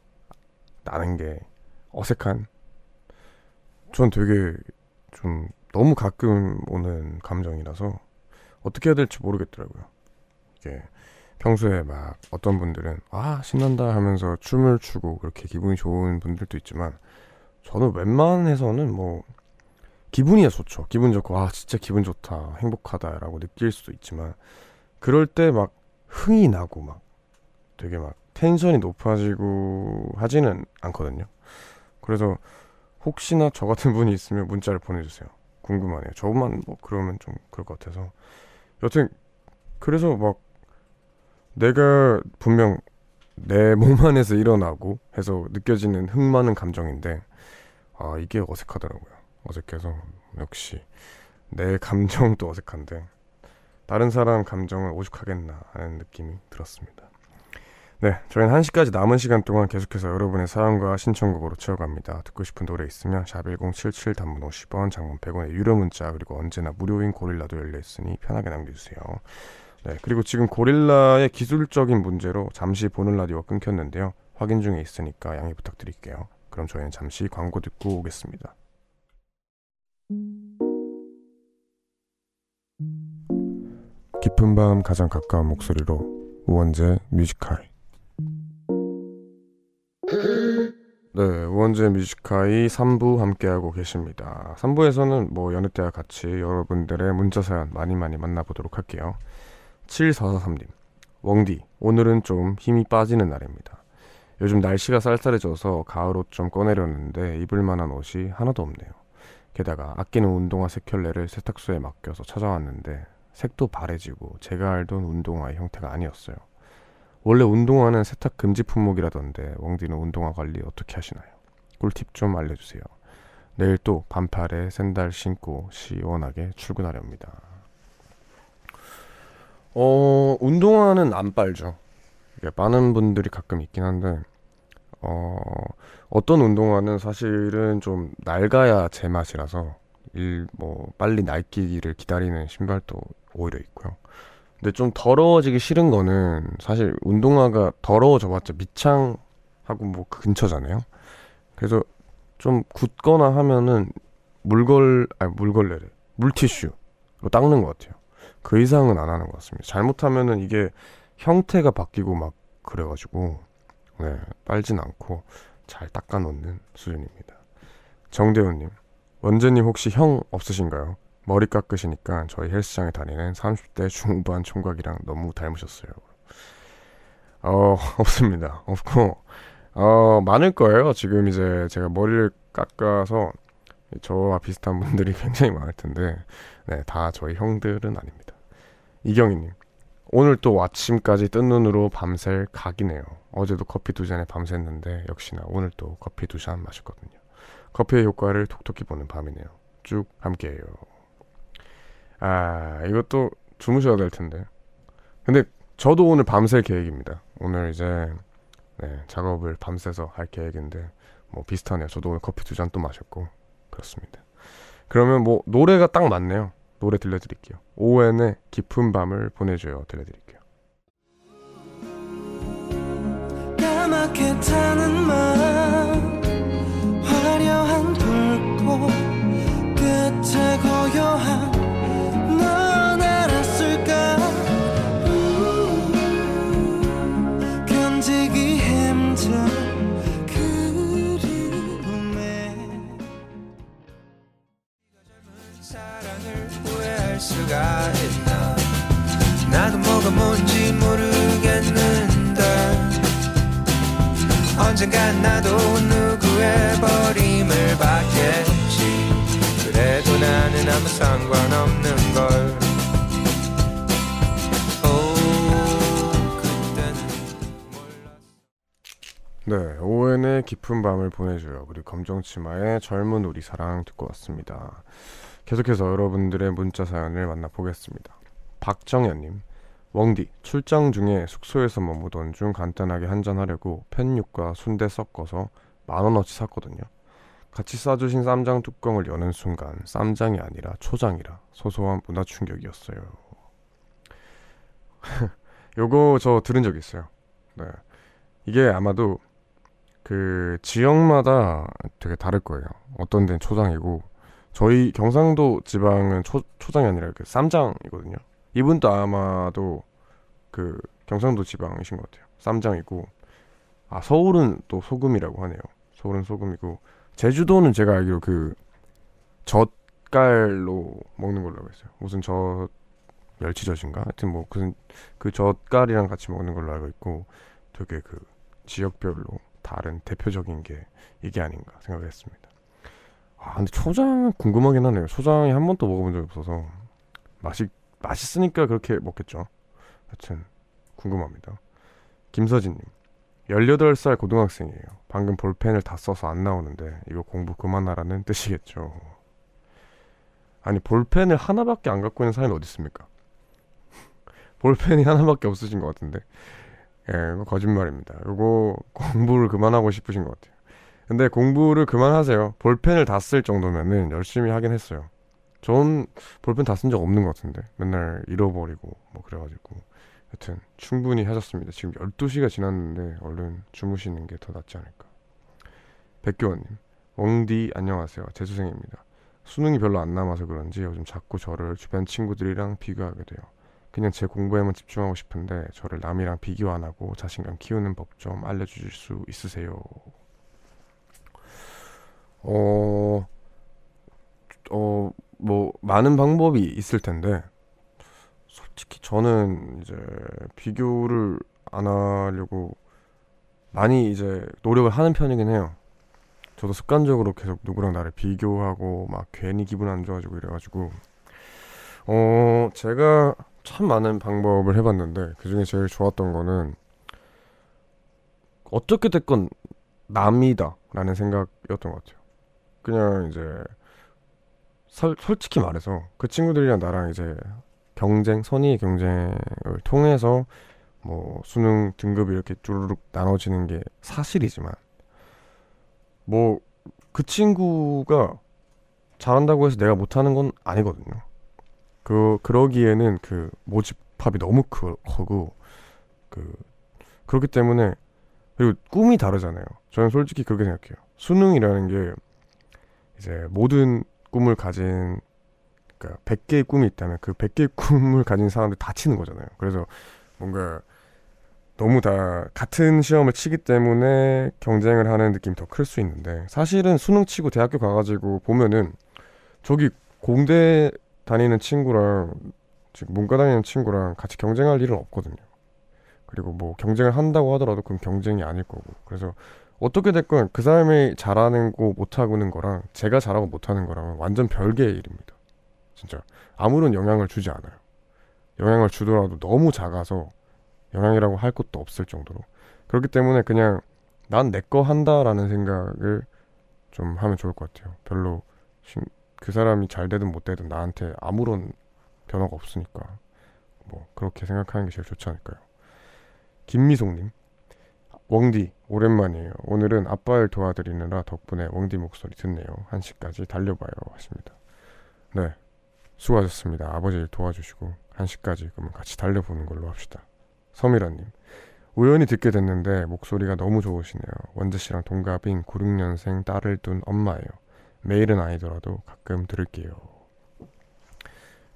나는 게 어색한 전 되게 좀 너무 가끔 오는 감정이라서 어떻게 해야 될지 모르겠더라고요. 이게 평소에 막 어떤 분들은 아 신난다 하면서 춤을 추고 그렇게 기분이 좋은 분들도 있지만 저는 웬만해서는 뭐 기분이야 좋죠. 기분 좋고 아 진짜 기분 좋다 행복하다라고 느낄 수도 있지만 그럴 때 막 흥이 나고 막 되게 막 텐션이 높아지고 하지는 않거든요. 그래서 혹시나 저 같은 분이 있으면 문자를 보내주세요. 궁금하네요. 저만 뭐 그러면 좀 그럴 것 같아서. 여튼 그래서 막 내가 분명 내 몸 안에서 일어나고 해서 느껴지는 흥 많은 감정인데 아 이게 어색하더라고요. 어색해서 역시 내 감정도 어색한데 다른 사람 감정을 오죽하겠나 하는 느낌이 들었습니다. 네, 저희는 1시까지 남은 시간 동안 계속해서 여러분의 사연과 신청곡으로 채워갑니다. 듣고 싶은 노래 있으면 샵1077 단문 50원, 장문 100원의 유료 문자 그리고 언제나 무료인 고릴라도 열려있으니 편하게 남겨주세요. 네, 그리고 지금 고릴라의 기술적인 문제로 잠시 보는 라디오가 끊겼는데요. 확인 중에 있으니까 양해 부탁드릴게요. 그럼 저희는 잠시 광고 듣고 오겠습니다. 깊은 밤 가장 가까운 목소리로 우원재 뮤지컬 네, 우원재 뮤지컬이 3부 함께하고 계십니다. 3부에서는 뭐 여느 때와 같이 여러분들의 문자 사연 많이 많이 만나보도록 할게요. 7443님, 웡디, 오늘은 좀 힘이 빠지는 날입니다. 요즘 날씨가 쌀쌀해져서 가을 옷 좀 꺼내려는데 입을 만한 옷이 하나도 없네요. 게다가 아끼는 운동화 세 켤레를 세탁소에 맡겨서 찾아왔는데 색도 바래지고 제가 알던 운동화의 형태가 아니었어요. 원래 운동화는 세탁 금지 품목이라던데 웡디는 운동화 관리 어떻게 하시나요? 꿀팁 좀 알려주세요. 내일 또 반팔에 샌들 신고 시원하게 출근하렵니다. 어, 운동화는 안 빨죠. 많은 분들이 가끔 있긴 한데, 어, 어떤 운동화는 사실은 좀 낡아야 제 맛이라서, 일, 뭐, 빨리 낡기를 기다리는 신발도 오히려 있고요. 근데 좀 더러워지기 싫은 거는 사실 운동화가 더러워져봤자 밑창하고 뭐 근처잖아요. 그래서 좀 굳거나 하면은 물걸, 아니 물걸레래. 물티슈로 닦는 것 같아요. 그 이상은 안 하는 것 같습니다. 잘못하면은 이게 형태가 바뀌고 막 그래가지고 네 빨진 않고 잘 닦아놓는 수준입니다. 정대훈님, 원재님 혹시 형 없으신가요? 머리 깎으시니까 저희 헬스장에 다니는 30대 중후반 총각이랑 너무 닮으셨어요. 어 없습니다. 없고 어 많을 거예요. 지금 이제 제가 머리를 깎아서 저와 비슷한 분들이 굉장히 많을 텐데 네 다 저희 형들은 아닙니다. 이경희님. 오늘 또 아침까지 뜬 눈으로 밤샐 각이네요. 어제도 커피 두 잔에 밤샜는데 역시나 오늘 또 커피 두 잔 마셨거든요. 커피의 효과를 톡톡히 보는 밤이네요. 쭉 함께해요. 아 이것도 주무셔야 될 텐데. 근데 저도 오늘 밤샐 계획입니다. 오늘 이제 네, 작업을 밤새서 할 계획인데 뭐 비슷하네요. 저도 오늘 커피 두 잔 또 마셨고 그렇습니다. 그러면 뭐 노래가 딱 맞네요. 노래 들려드릴게요. 오웬의 깊은 밤을 보내줘요. 들려드릴게요. 수가 있나? 나도 뭐가 뭔지 모르겠는데. 언젠간 나도 누구의 버림을 받겠지. 그래도 나는 아무 상관없는 걸. 네, 오웬의 깊은 밤을 보내줘요. 그리고 검정치마의 젊은 우리 사랑 듣고 왔습니다. 계속해서 여러분들의 문자 사연을 만나보겠습니다. 박정현님, 웡디, 출장 중에 숙소에서 머무던 중 간단하게 한잔하려고 펜육과 순대 섞어서 만원어치 샀거든요. 같이 싸주신 쌈장 뚜껑을 여는 순간 쌈장이 아니라 초장이라 소소한 문화 충격이었어요. 요거 저 들은 적 있어요. 네. 이게 아마도 그 지역마다 되게 다를 거예요. 어떤 데는 초장이고 저희 경상도 지방은 초, 초장이 아니라 그 쌈장이거든요. 이분도 아마도 그 경상도 지방이신 것 같아요. 쌈장이고 아 서울은 또 소금이라고 하네요. 서울은 소금이고 제주도는 제가 알기로 그 젓갈로 먹는 걸로 알고 있어요. 무슨 젓 멸치젓인가? 하여튼 뭐 무슨 그 젓갈이랑 같이 먹는 걸로 알고 있고 되게 그 지역별로 다른 대표적인 게 이게 아닌가 생각을 했습니다. 아 근데 초장 궁금하긴 하네요. 초장이 한 번도 먹어본 적이 없어서 맛이 맛있으니까 그렇게 먹겠죠. 하여튼 궁금합니다. 김서진님 18살 고등학생이에요. 방금 볼펜을 다 써서 안 나오는데 이거 공부 그만하라는 뜻이겠죠. 아니 볼펜을 하나밖에 안 갖고 있는 사람이 어디 있습니까? 볼펜이 하나밖에 없으신 것 같은데 예, 거짓말입니다. 이거 공부를 그만하고 싶으신 것 같아요. 근데 공부를 그만하세요. 볼펜을 다 쓸 정도면은 열심히 하긴 했어요. 전 볼펜 다 쓴 적 없는 것 같은데 맨날 잃어버리고 뭐 그래가지고 여튼 충분히 하셨습니다. 지금 12시가 지났는데 얼른 주무시는 게 더 낫지 않을까. 백교원님, 웡디 안녕하세요. 재수생입니다. 수능이 별로 안 남아서 그런지 요즘 자꾸 저를 주변 친구들이랑 비교하게 돼요. 그냥 제 공부에만 집중하고 싶은데 저를 남이랑 비교 안 하고 자신감 키우는 법 좀 알려주실 수 있으세요? 어, 어, 뭐 많은 방법이 있을 텐데 솔직히 저는 이제 비교를 안 하려고 많이 이제 노력을 하는 편이긴 해요. 저도 습관적으로 계속 누구랑 나를 비교하고 막 괜히 기분 안 좋아지고 이래가지고 어 제가 참 많은 방법을 해봤는데 그 중에 제일 좋았던 거는 어떻게 됐건 남이다 라는 생각이었던 것 같아요. 그냥 이제 설, 솔직히 말해서 그 친구들이랑 나랑 이제 경쟁, 선의 경쟁을 통해서 뭐 수능 등급이 이렇게 쭈르륵 나눠지는 게 사실이지만 뭐 그 친구가 잘한다고 해서 내가 못하는 건 아니거든요. 그 그러기에는 그 모집합이 너무 크, 크고 그 그렇기 때문에 그리고 꿈이 다르잖아요. 저는 솔직히 그렇게 생각해요. 수능이라는 게 이제 모든 꿈을 가진 그러니까 100개의 꿈이 있다면 그 100개의 꿈을 가진 사람들 다 치는 거잖아요. 그래서 뭔가 너무 다 같은 시험을 치기 때문에 경쟁을 하는 느낌이 더 클 수 있는데 사실은 수능 치고 대학교 가가지고 보면은 저기 공대 다니는 친구랑 지금 문과 다니는 친구랑 같이 경쟁할 일은 없거든요. 그리고 뭐 경쟁을 한다고 하더라도 그건 경쟁이 아닐 거고 그래서 어떻게 됐건 그 사람이 잘하는 거 못하고는 거랑 제가 잘하고 못하는 거랑은 완전 별개의 일입니다. 진짜 아무런 영향을 주지 않아요. 영향을 주더라도 너무 작아서 영향이라고 할 것도 없을 정도로 그렇기 때문에 그냥 난 내 거 한다라는 생각을 좀 하면 좋을 것 같아요. 별로 신- 그 사람이 잘 되든 못 되든 나한테 아무런 변화가 없으니까 뭐 그렇게 생각하는 게 제일 좋지 않을까요? 김미송님 웡디 오랜만이에요. 오늘은 아빠를 도와드리느라 덕분에 웡디 목소리 듣네요. 1시까지 달려봐요 하십니다. 네 수고하셨습니다. 아버지를 도와주시고 1시까지 그러면 같이 달려보는 걸로 합시다. 서미라님 우연히 듣게 됐는데 목소리가 너무 좋으시네요. 원재 씨랑 동갑인 96년생 딸을 둔 엄마예요. 매일은 아니더라도 가끔 들을게요.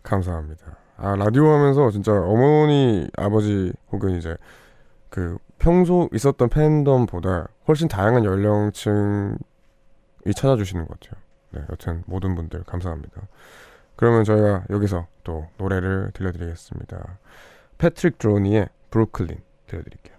감사합니다. 아 라디오 하면서 진짜 어머니 아버지 혹은 이제 그 평소 있었던 팬덤보다 훨씬 다양한 연령층이 찾아주시는 것 같아요. 네, 여튼 모든 분들 감사합니다. 그러면 저희가 여기서 또 노래를 들려드리겠습니다. 패트릭 드로니의 브루클린 들려드릴게요.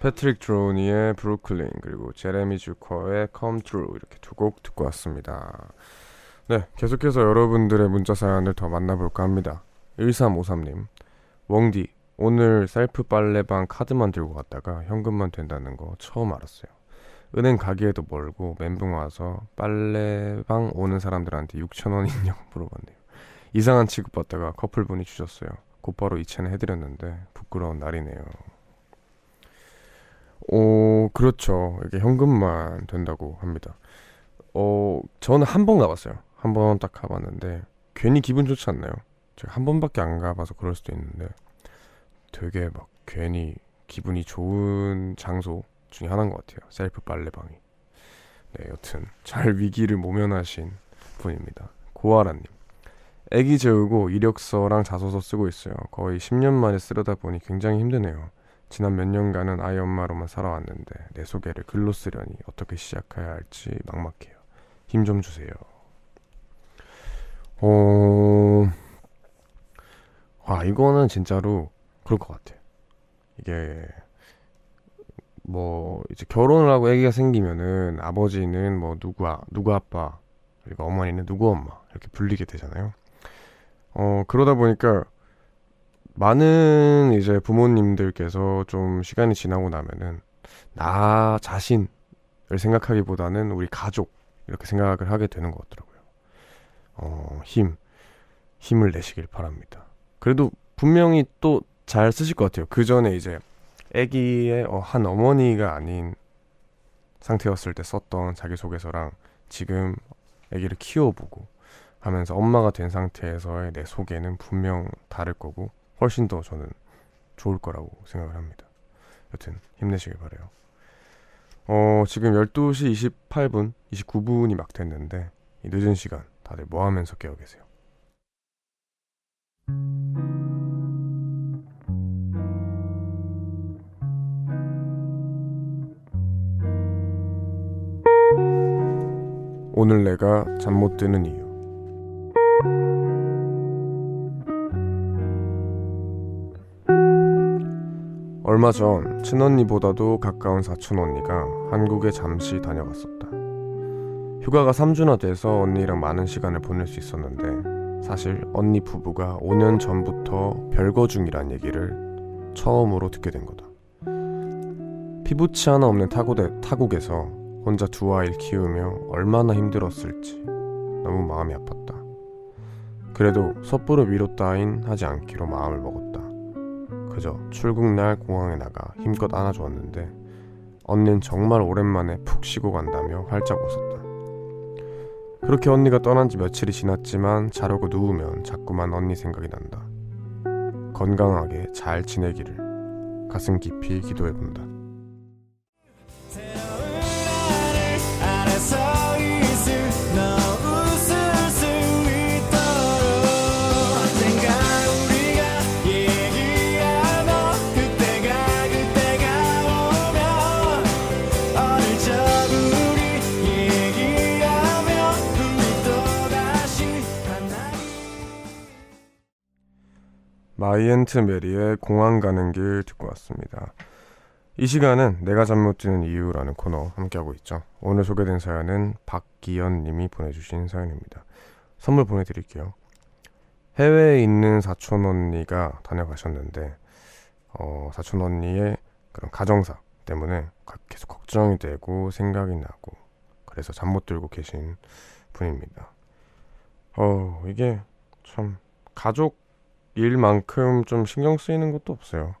패트릭 드로니의 브루클린 그리고 제레미 주커의 comethru 이렇게 두 곡 듣고 왔습니다. 네, 계속해서 여러분들의 문자 사연을 더 만나볼까 합니다. 1353님, 웡디, 오늘 셀프 빨래방 카드만 들고 갔다가 현금만 된다는 거 처음 알았어요. 은행 가기에도 멀고 멘붕 와서 빨래방 오는 사람들한테 6천원 있냐고 물어봤네요. 이상한 취급받다가 커플분이 주셨어요. 곧바로 이체는 해드렸는데 부끄러운 날이네요. 오, 그렇죠. 이게 현금만 된다고 합니다. 어, 저는 한 번 가봤어요. 한 번 딱 가봤는데 괜히 기분 좋지 않나요? 제가 한 번밖에 안 가봐서 그럴 수도 있는데 되게 막 괜히 기분이 좋은 장소 중에 하나인 것 같아요. 셀프 빨래방이. 네, 여튼 잘 위기를 모면하신 분입니다. 고아라님. 애기 재우고 이력서랑 자소서 쓰고 있어요. 거의 10년 만에 쓰려다 보니 굉장히 힘드네요. 지난 몇 년간은 아이 엄마로만 살아왔는데 내 소개를 글로 쓰려니 어떻게 시작해야 할지 막막해요. 힘 좀 주세요. 어, 아, 이거는 진짜로 그럴 것 같아요. 이게, 뭐, 이제 결혼을 하고 아기가 생기면은 아버지는 뭐 누구, 아, 누구 아빠, 그리고 어머니는 누구 엄마, 이렇게 불리게 되잖아요. 어, 그러다 보니까 많은 이제 부모님들께서 좀 시간이 지나고 나면은 나 자신을 생각하기보다는 우리 가족, 이렇게 생각을 하게 되는 것 같더라고요. 어, 힘, 힘을 내시길 바랍니다. 그래도 분명히 또 잘 쓰실 것 같아요. 그 전에 이제 아기의 어, 한 어머니가 아닌 상태였을 때 썼던 자기소개서랑 지금 아기를 키워보고 하면서 엄마가 된 상태에서의 내 소개는 분명 다를 거고 훨씬 더 저는 좋을 거라고 생각을 합니다. 여튼 힘내시길 바래요. 어, 지금 12시 28분, 29분이 막 됐는데 이 늦은 시간 다들 뭐 하면서 깨어 계세요? 오늘 내가 잠 못 드는 이유. 얼마 전 친언니보다도 가까운 사촌 언니가 한국에 잠시 다녀갔었다. 휴가가 3주나 돼서 언니랑 많은 시간을 보낼 수 있었는데 사실 언니 부부가 5년 전부터 별거 중이란 얘기를 처음으로 듣게 된 거다. 피부치 하나 없는 타국에, 타국에서 혼자 두 아이를 키우며 얼마나 힘들었을지 너무 마음이 아팠다. 그래도 섣부로 위로 따윈 하지 않기로 마음을 먹었다. 그저 출국날 공항에 나가 힘껏 안아주었는데 언니는 정말 오랜만에 푹 쉬고 간다며 활짝 웃었다. 그렇게 언니가 떠난 지 며칠이 지났지만 자려고 누우면 자꾸만 언니 생각이 난다. 건강하게 잘 지내기를 가슴 깊이 기도해본다. 마이앤트 메리의 공항 가는 길 듣고 왔습니다. 이 시간은 내가 잠 못 드는 이유라는 코너 함께하고 있죠. 오늘 소개된 사연은 박기현 님이 보내주신 사연입니다. 선물 보내드릴게요. 해외에 있는 사촌 언니가 다녀가셨는데 어, 사촌 언니의 그런 가정사 때문에 가- 계속 걱정이 되고 생각이 나고 그래서 잠 못 들고 계신 분입니다. 어 이게 참 가족 일만큼 좀 신경 쓰이는 것도 없어요.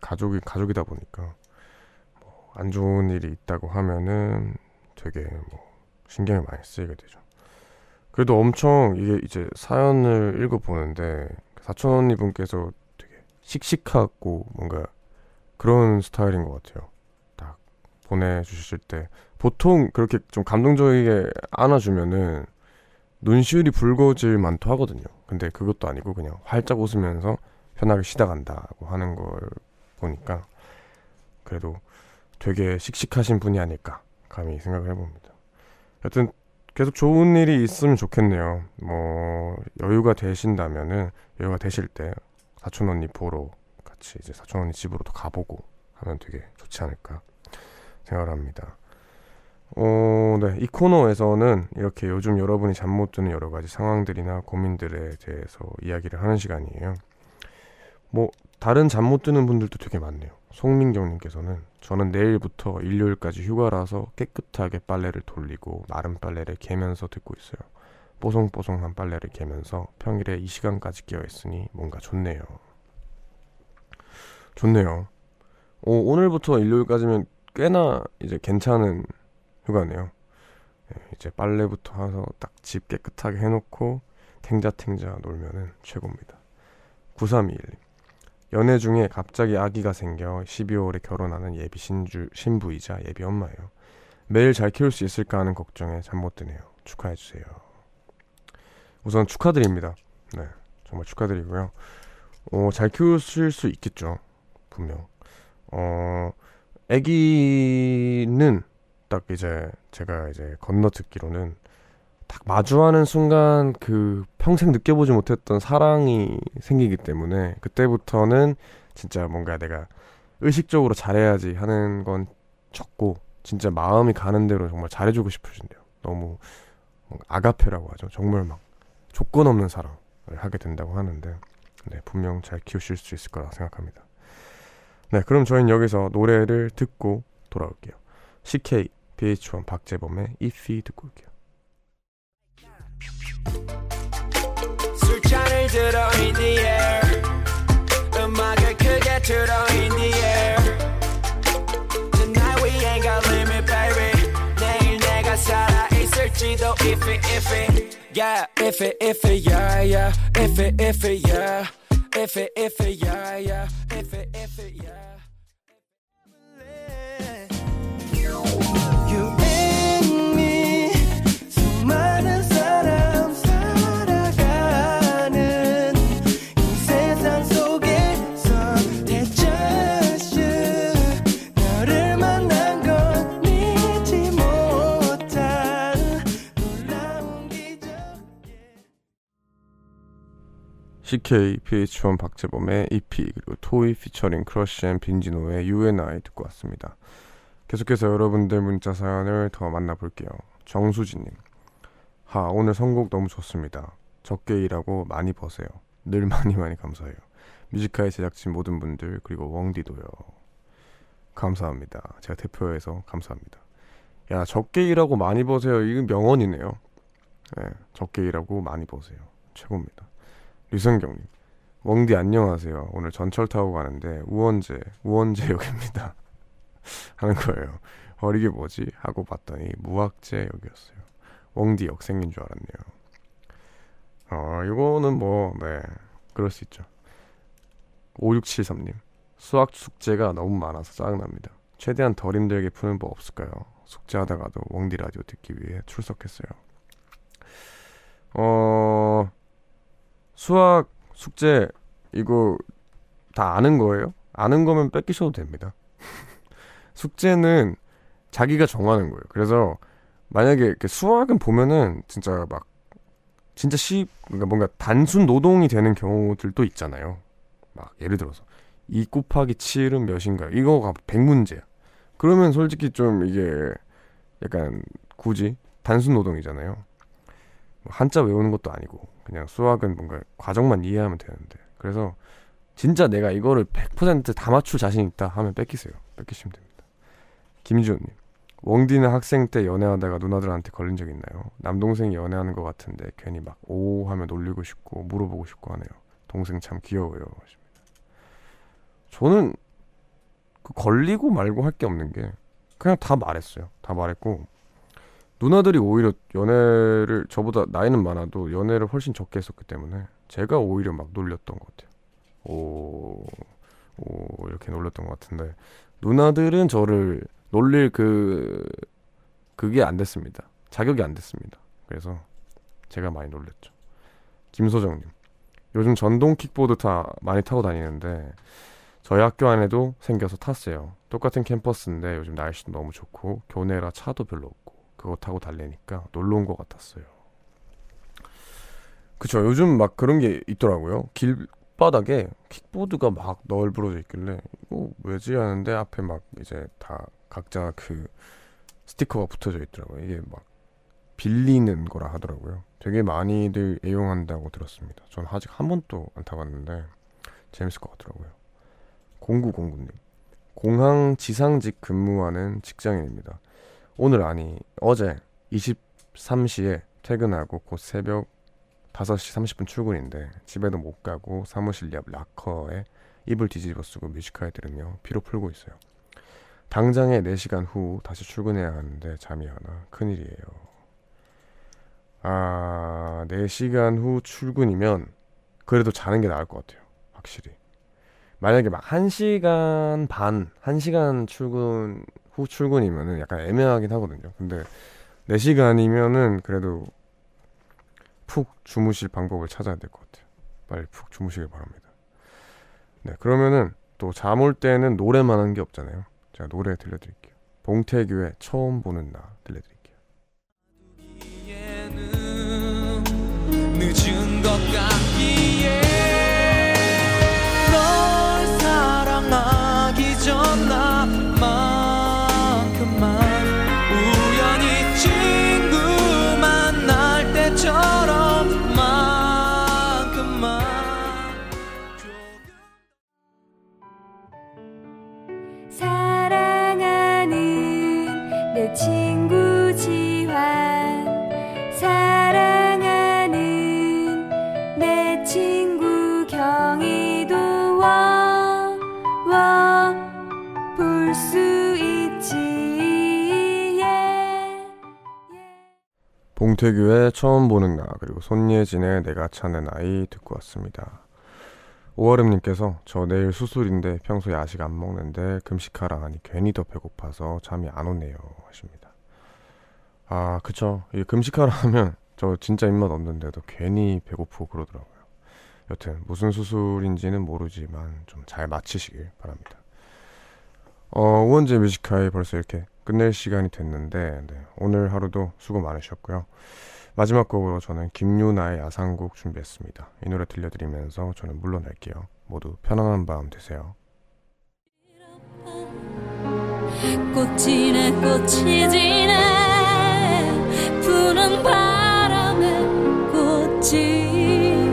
가족이 가족이다 보니까 뭐 안 좋은 일이 있다고 하면은 되게 뭐 신경이 많이 쓰이게 되죠. 그래도 엄청 이게 이제 사연을 읽어 보는데 사촌 언니 분께서 되게 씩씩하고 뭔가 그런 스타일인 것 같아요. 딱 보내주실 때 보통 그렇게 좀 감동적이게 안아주면은 눈시울이 붉어질 만도 하거든요. 근데 그것도 아니고 그냥 활짝 웃으면서 편하게 쉬다 간다고 하는 걸 보니까 그래도 되게 씩씩하신 분이 아닐까 감히 생각을 해봅니다. 여튼 계속 좋은 일이 있으면 좋겠네요. 뭐 여유가 되신다면은 여유가 되실 때 사촌 언니 보러 같이 이제 사촌 언니 집으로도 가보고 하면 되게 좋지 않을까 생각을 합니다. 어, 네. 이 코너에서는 이렇게 요즘 여러분이 잠 못 드는 여러 가지 상황들이나 고민들에 대해서 이야기를 하는 시간이에요. 뭐 다른 잠 못 드는 분들도 되게 많네요. 송민경님께서는 저는 내일부터 일요일까지 휴가라서 깨끗하게 빨래를 돌리고 마른 빨래를 개면서 듣고 있어요. 뽀송뽀송한 빨래를 개면서 평일에 이 시간까지 깨어 있으니 뭔가 좋네요. 좋네요. 오, 오늘부터 일요일까지면 꽤나 이제 괜찮은 휴가네요. 예, 이제 빨래부터 해서 딱 집 깨끗하게 해놓고 탱자탱자 놀면은 최고입니다. 9321님. 연애 중에 갑자기 아기가 생겨 12월에 결혼하는 예비 신주, 신부이자 예비 엄마예요. 매일 잘 키울 수 있을까 하는 걱정에 잠 못 드네요. 축하해주세요. 우선 축하드립니다. 네, 정말 축하드리고요. 어, 잘 키우실 수 있겠죠. 분명. 어, 아기는 딱 이제 제가 이제 건너 듣기로는 딱 마주하는 순간 그 평생 느껴보지 못했던 사랑이 생기기 때문에 그때부터는 진짜 뭔가 내가 의식적으로 잘해야지 하는 건 적고 진짜 마음이 가는 대로 정말 잘해주고 싶으신데요. 너무 아가페라고 하죠. 정말 막 조건 없는 사랑을 하게 된다고 하는데 네, 분명 잘 키우실 수 있을 거라 생각합니다. 네, 그럼 저희는 여기서 노래를 듣고 돌아올게요. CK, BH1 박재범의 If 듣고 올게요. 술잔을 들어 in the air 음악을 크게 틀어 in the air Tonight we ain't got limit baby 내일 내가 살아있을지도 if it if it Yeah if it if it yeah yeah if it if it yeah if it if it yeah yeah if it if it yeah 식케이, pH-1, 박재범의 iffy 그리고 토이 피처링 크러쉬 and 빈지노의 U & I 듣고 왔습니다. 계속해서 여러분들 문자 사연을 더 만나볼게요. 정수진님 하 오늘 선곡 너무 좋습니다. 적게 일하고 많이 버세요. 늘 많이 많이 감사해요. Music High 제작진 모든 분들 그리고 웡디도요. 감사합니다. 제가 대표해서 감사합니다. 야 적게 일하고 많이 버세요. 이건 명언이네요. 네, 적게 일하고 많이 버세요. 최고입니다. 류성경님, 웡디 안녕하세요. 오늘 전철 타고 가는데 우원재, 우원재역입니다. 하는 거예요. 어 이게 뭐지? 하고 봤더니 무학재역이었어요. 웡디 역 생긴 줄 알았네요. 어 이거는 뭐 네, 그럴 수 있죠. 5673님, 수학 숙제가 너무 많아서 짜증납니다. 최대한 덜 힘들게 푸는 법 없을까요? 숙제하다가도 웡디 라디오 듣기 위해 출석했어요. 어 수학 숙제 이거 다 아는 거예요? 아는 거면 뺏기셔도 됩니다. 숙제는 자기가 정하는 거예요. 그래서 만약에 그 수학은 보면은 진짜 막 진짜 쉽 그러니까 뭔가 단순 노동이 되는 경우들도 있잖아요. 막 예를 들어서 2 곱하기 7은 몇인가요? 이거가 100문제야. 그러면 솔직히 좀 이게 약간 굳이 단순 노동이잖아요. 뭐 한자 외우는 것도 아니고 그냥 수학은 뭔가 과정만 이해하면 되는데 그래서 진짜 내가 이거를 100%다 맞출 자신 있다 하면 뺏기세요. 뺏기시면 됩니다. 김지호님, 웡디는 학생 때 연애하다가 누나들한테 걸린 적 있나요? 남동생이 연애하는 것 같은데 괜히 막 오 하면 놀리고 싶고 물어보고 싶고 하네요. 동생 참 귀여워요. 하십니다. 저는 그 걸리고 말고 할 게 없는 게 그냥 다 말했어요. 다 말했고 누나들이 오히려 연애를 저보다 나이는 많아도 연애를 훨씬 적게 했었기 때문에 제가 오히려 막 놀렸던 것 같아요. 오, 오 이렇게 놀렸던 것 같은데 누나들은 저를 놀릴 그 그게 안 됐습니다. 자격이 안 됐습니다. 그래서 제가 많이 놀렸죠. 김소정님, 요즘 전동 킥보드 타 많이 타고 다니는데 저희 학교 안에도 생겨서 탔어요. 똑같은 캠퍼스인데 요즘 날씨도 너무 좋고 교내라 차도 별로 없고 그거 타고 달래니까 놀러 온 것 같았어요. 그쵸 요즘 막 그런 게 있더라고요. 길바닥에 킥보드가 막 널브러져 있길래 이거 왜지 하는데 앞에 막 이제 다 각자 그 스티커가 붙어져 있더라고요. 이게 막 빌리는 거라 하더라고요. 되게 많이들 애용한다고 들었습니다. 전 아직 한 번도 안 타봤는데 재밌을 것 같더라고요. 0909님. 공항 지상직 근무하는 직장인입니다. 오늘 아니 어제 23시에 퇴근하고 곧 새벽 5시 30분 출근인데 집에도 못 가고 사무실 옆 락커에 이불 뒤집어 쓰고 뮤지컬 들으며 피로 풀고 있어요. 당장에 4시간 후 다시 출근해야 하는데 잠이 안 와. 큰일이에요. 아, 4시간 후 출근이면 그래도 자는 게 나을 것 같아요. 확실히. 만약에 막 1시간 반, 1시간 출근 후 출근이면은 약간 애매하긴 하거든요. 근데 4시간이면은 그래도 푹 주무실 방법을 찾아야 될 것 같아요. 빨리 푹 주무시길 바랍니다. 네, 그러면은 또 잠 올 때는 노래만 한 게 없잖아요. 제가 노래 들려드릴게요. 봉태규의 처음 보는 나 들려드릴게요. 늦은 것 같기 봉태규의 처음 보는 나 그리고 손예진의 내가 찾는 아이 듣고 왔습니다. 오아름님께서 저 내일 수술인데 평소 야식 안 먹는데 금식하라 하니 괜히 더 배고파서 잠이 안 오네요 하십니다. 아 그쵸 이 금식하라 하면 저 진짜 입맛 없는데도 괜히 배고프고 그러더라고요. 여튼 무슨 수술인지는 모르지만 좀 잘 마치시길 바랍니다. 어, 우원재 뮤지카이 벌써 이렇게 끝낼 시간이 됐는데 네, 오늘 하루도 수고 많으셨고요. 마지막 곡으로 저는 김유나의 야상곡 준비했습니다. 이 노래 들려드리면서 저는 물러날게요. 모두 편안한 밤 되세요. 꽃이네 꽃이 지네 푸른 바람에 꽃이네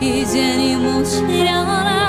이젠 이 못이려나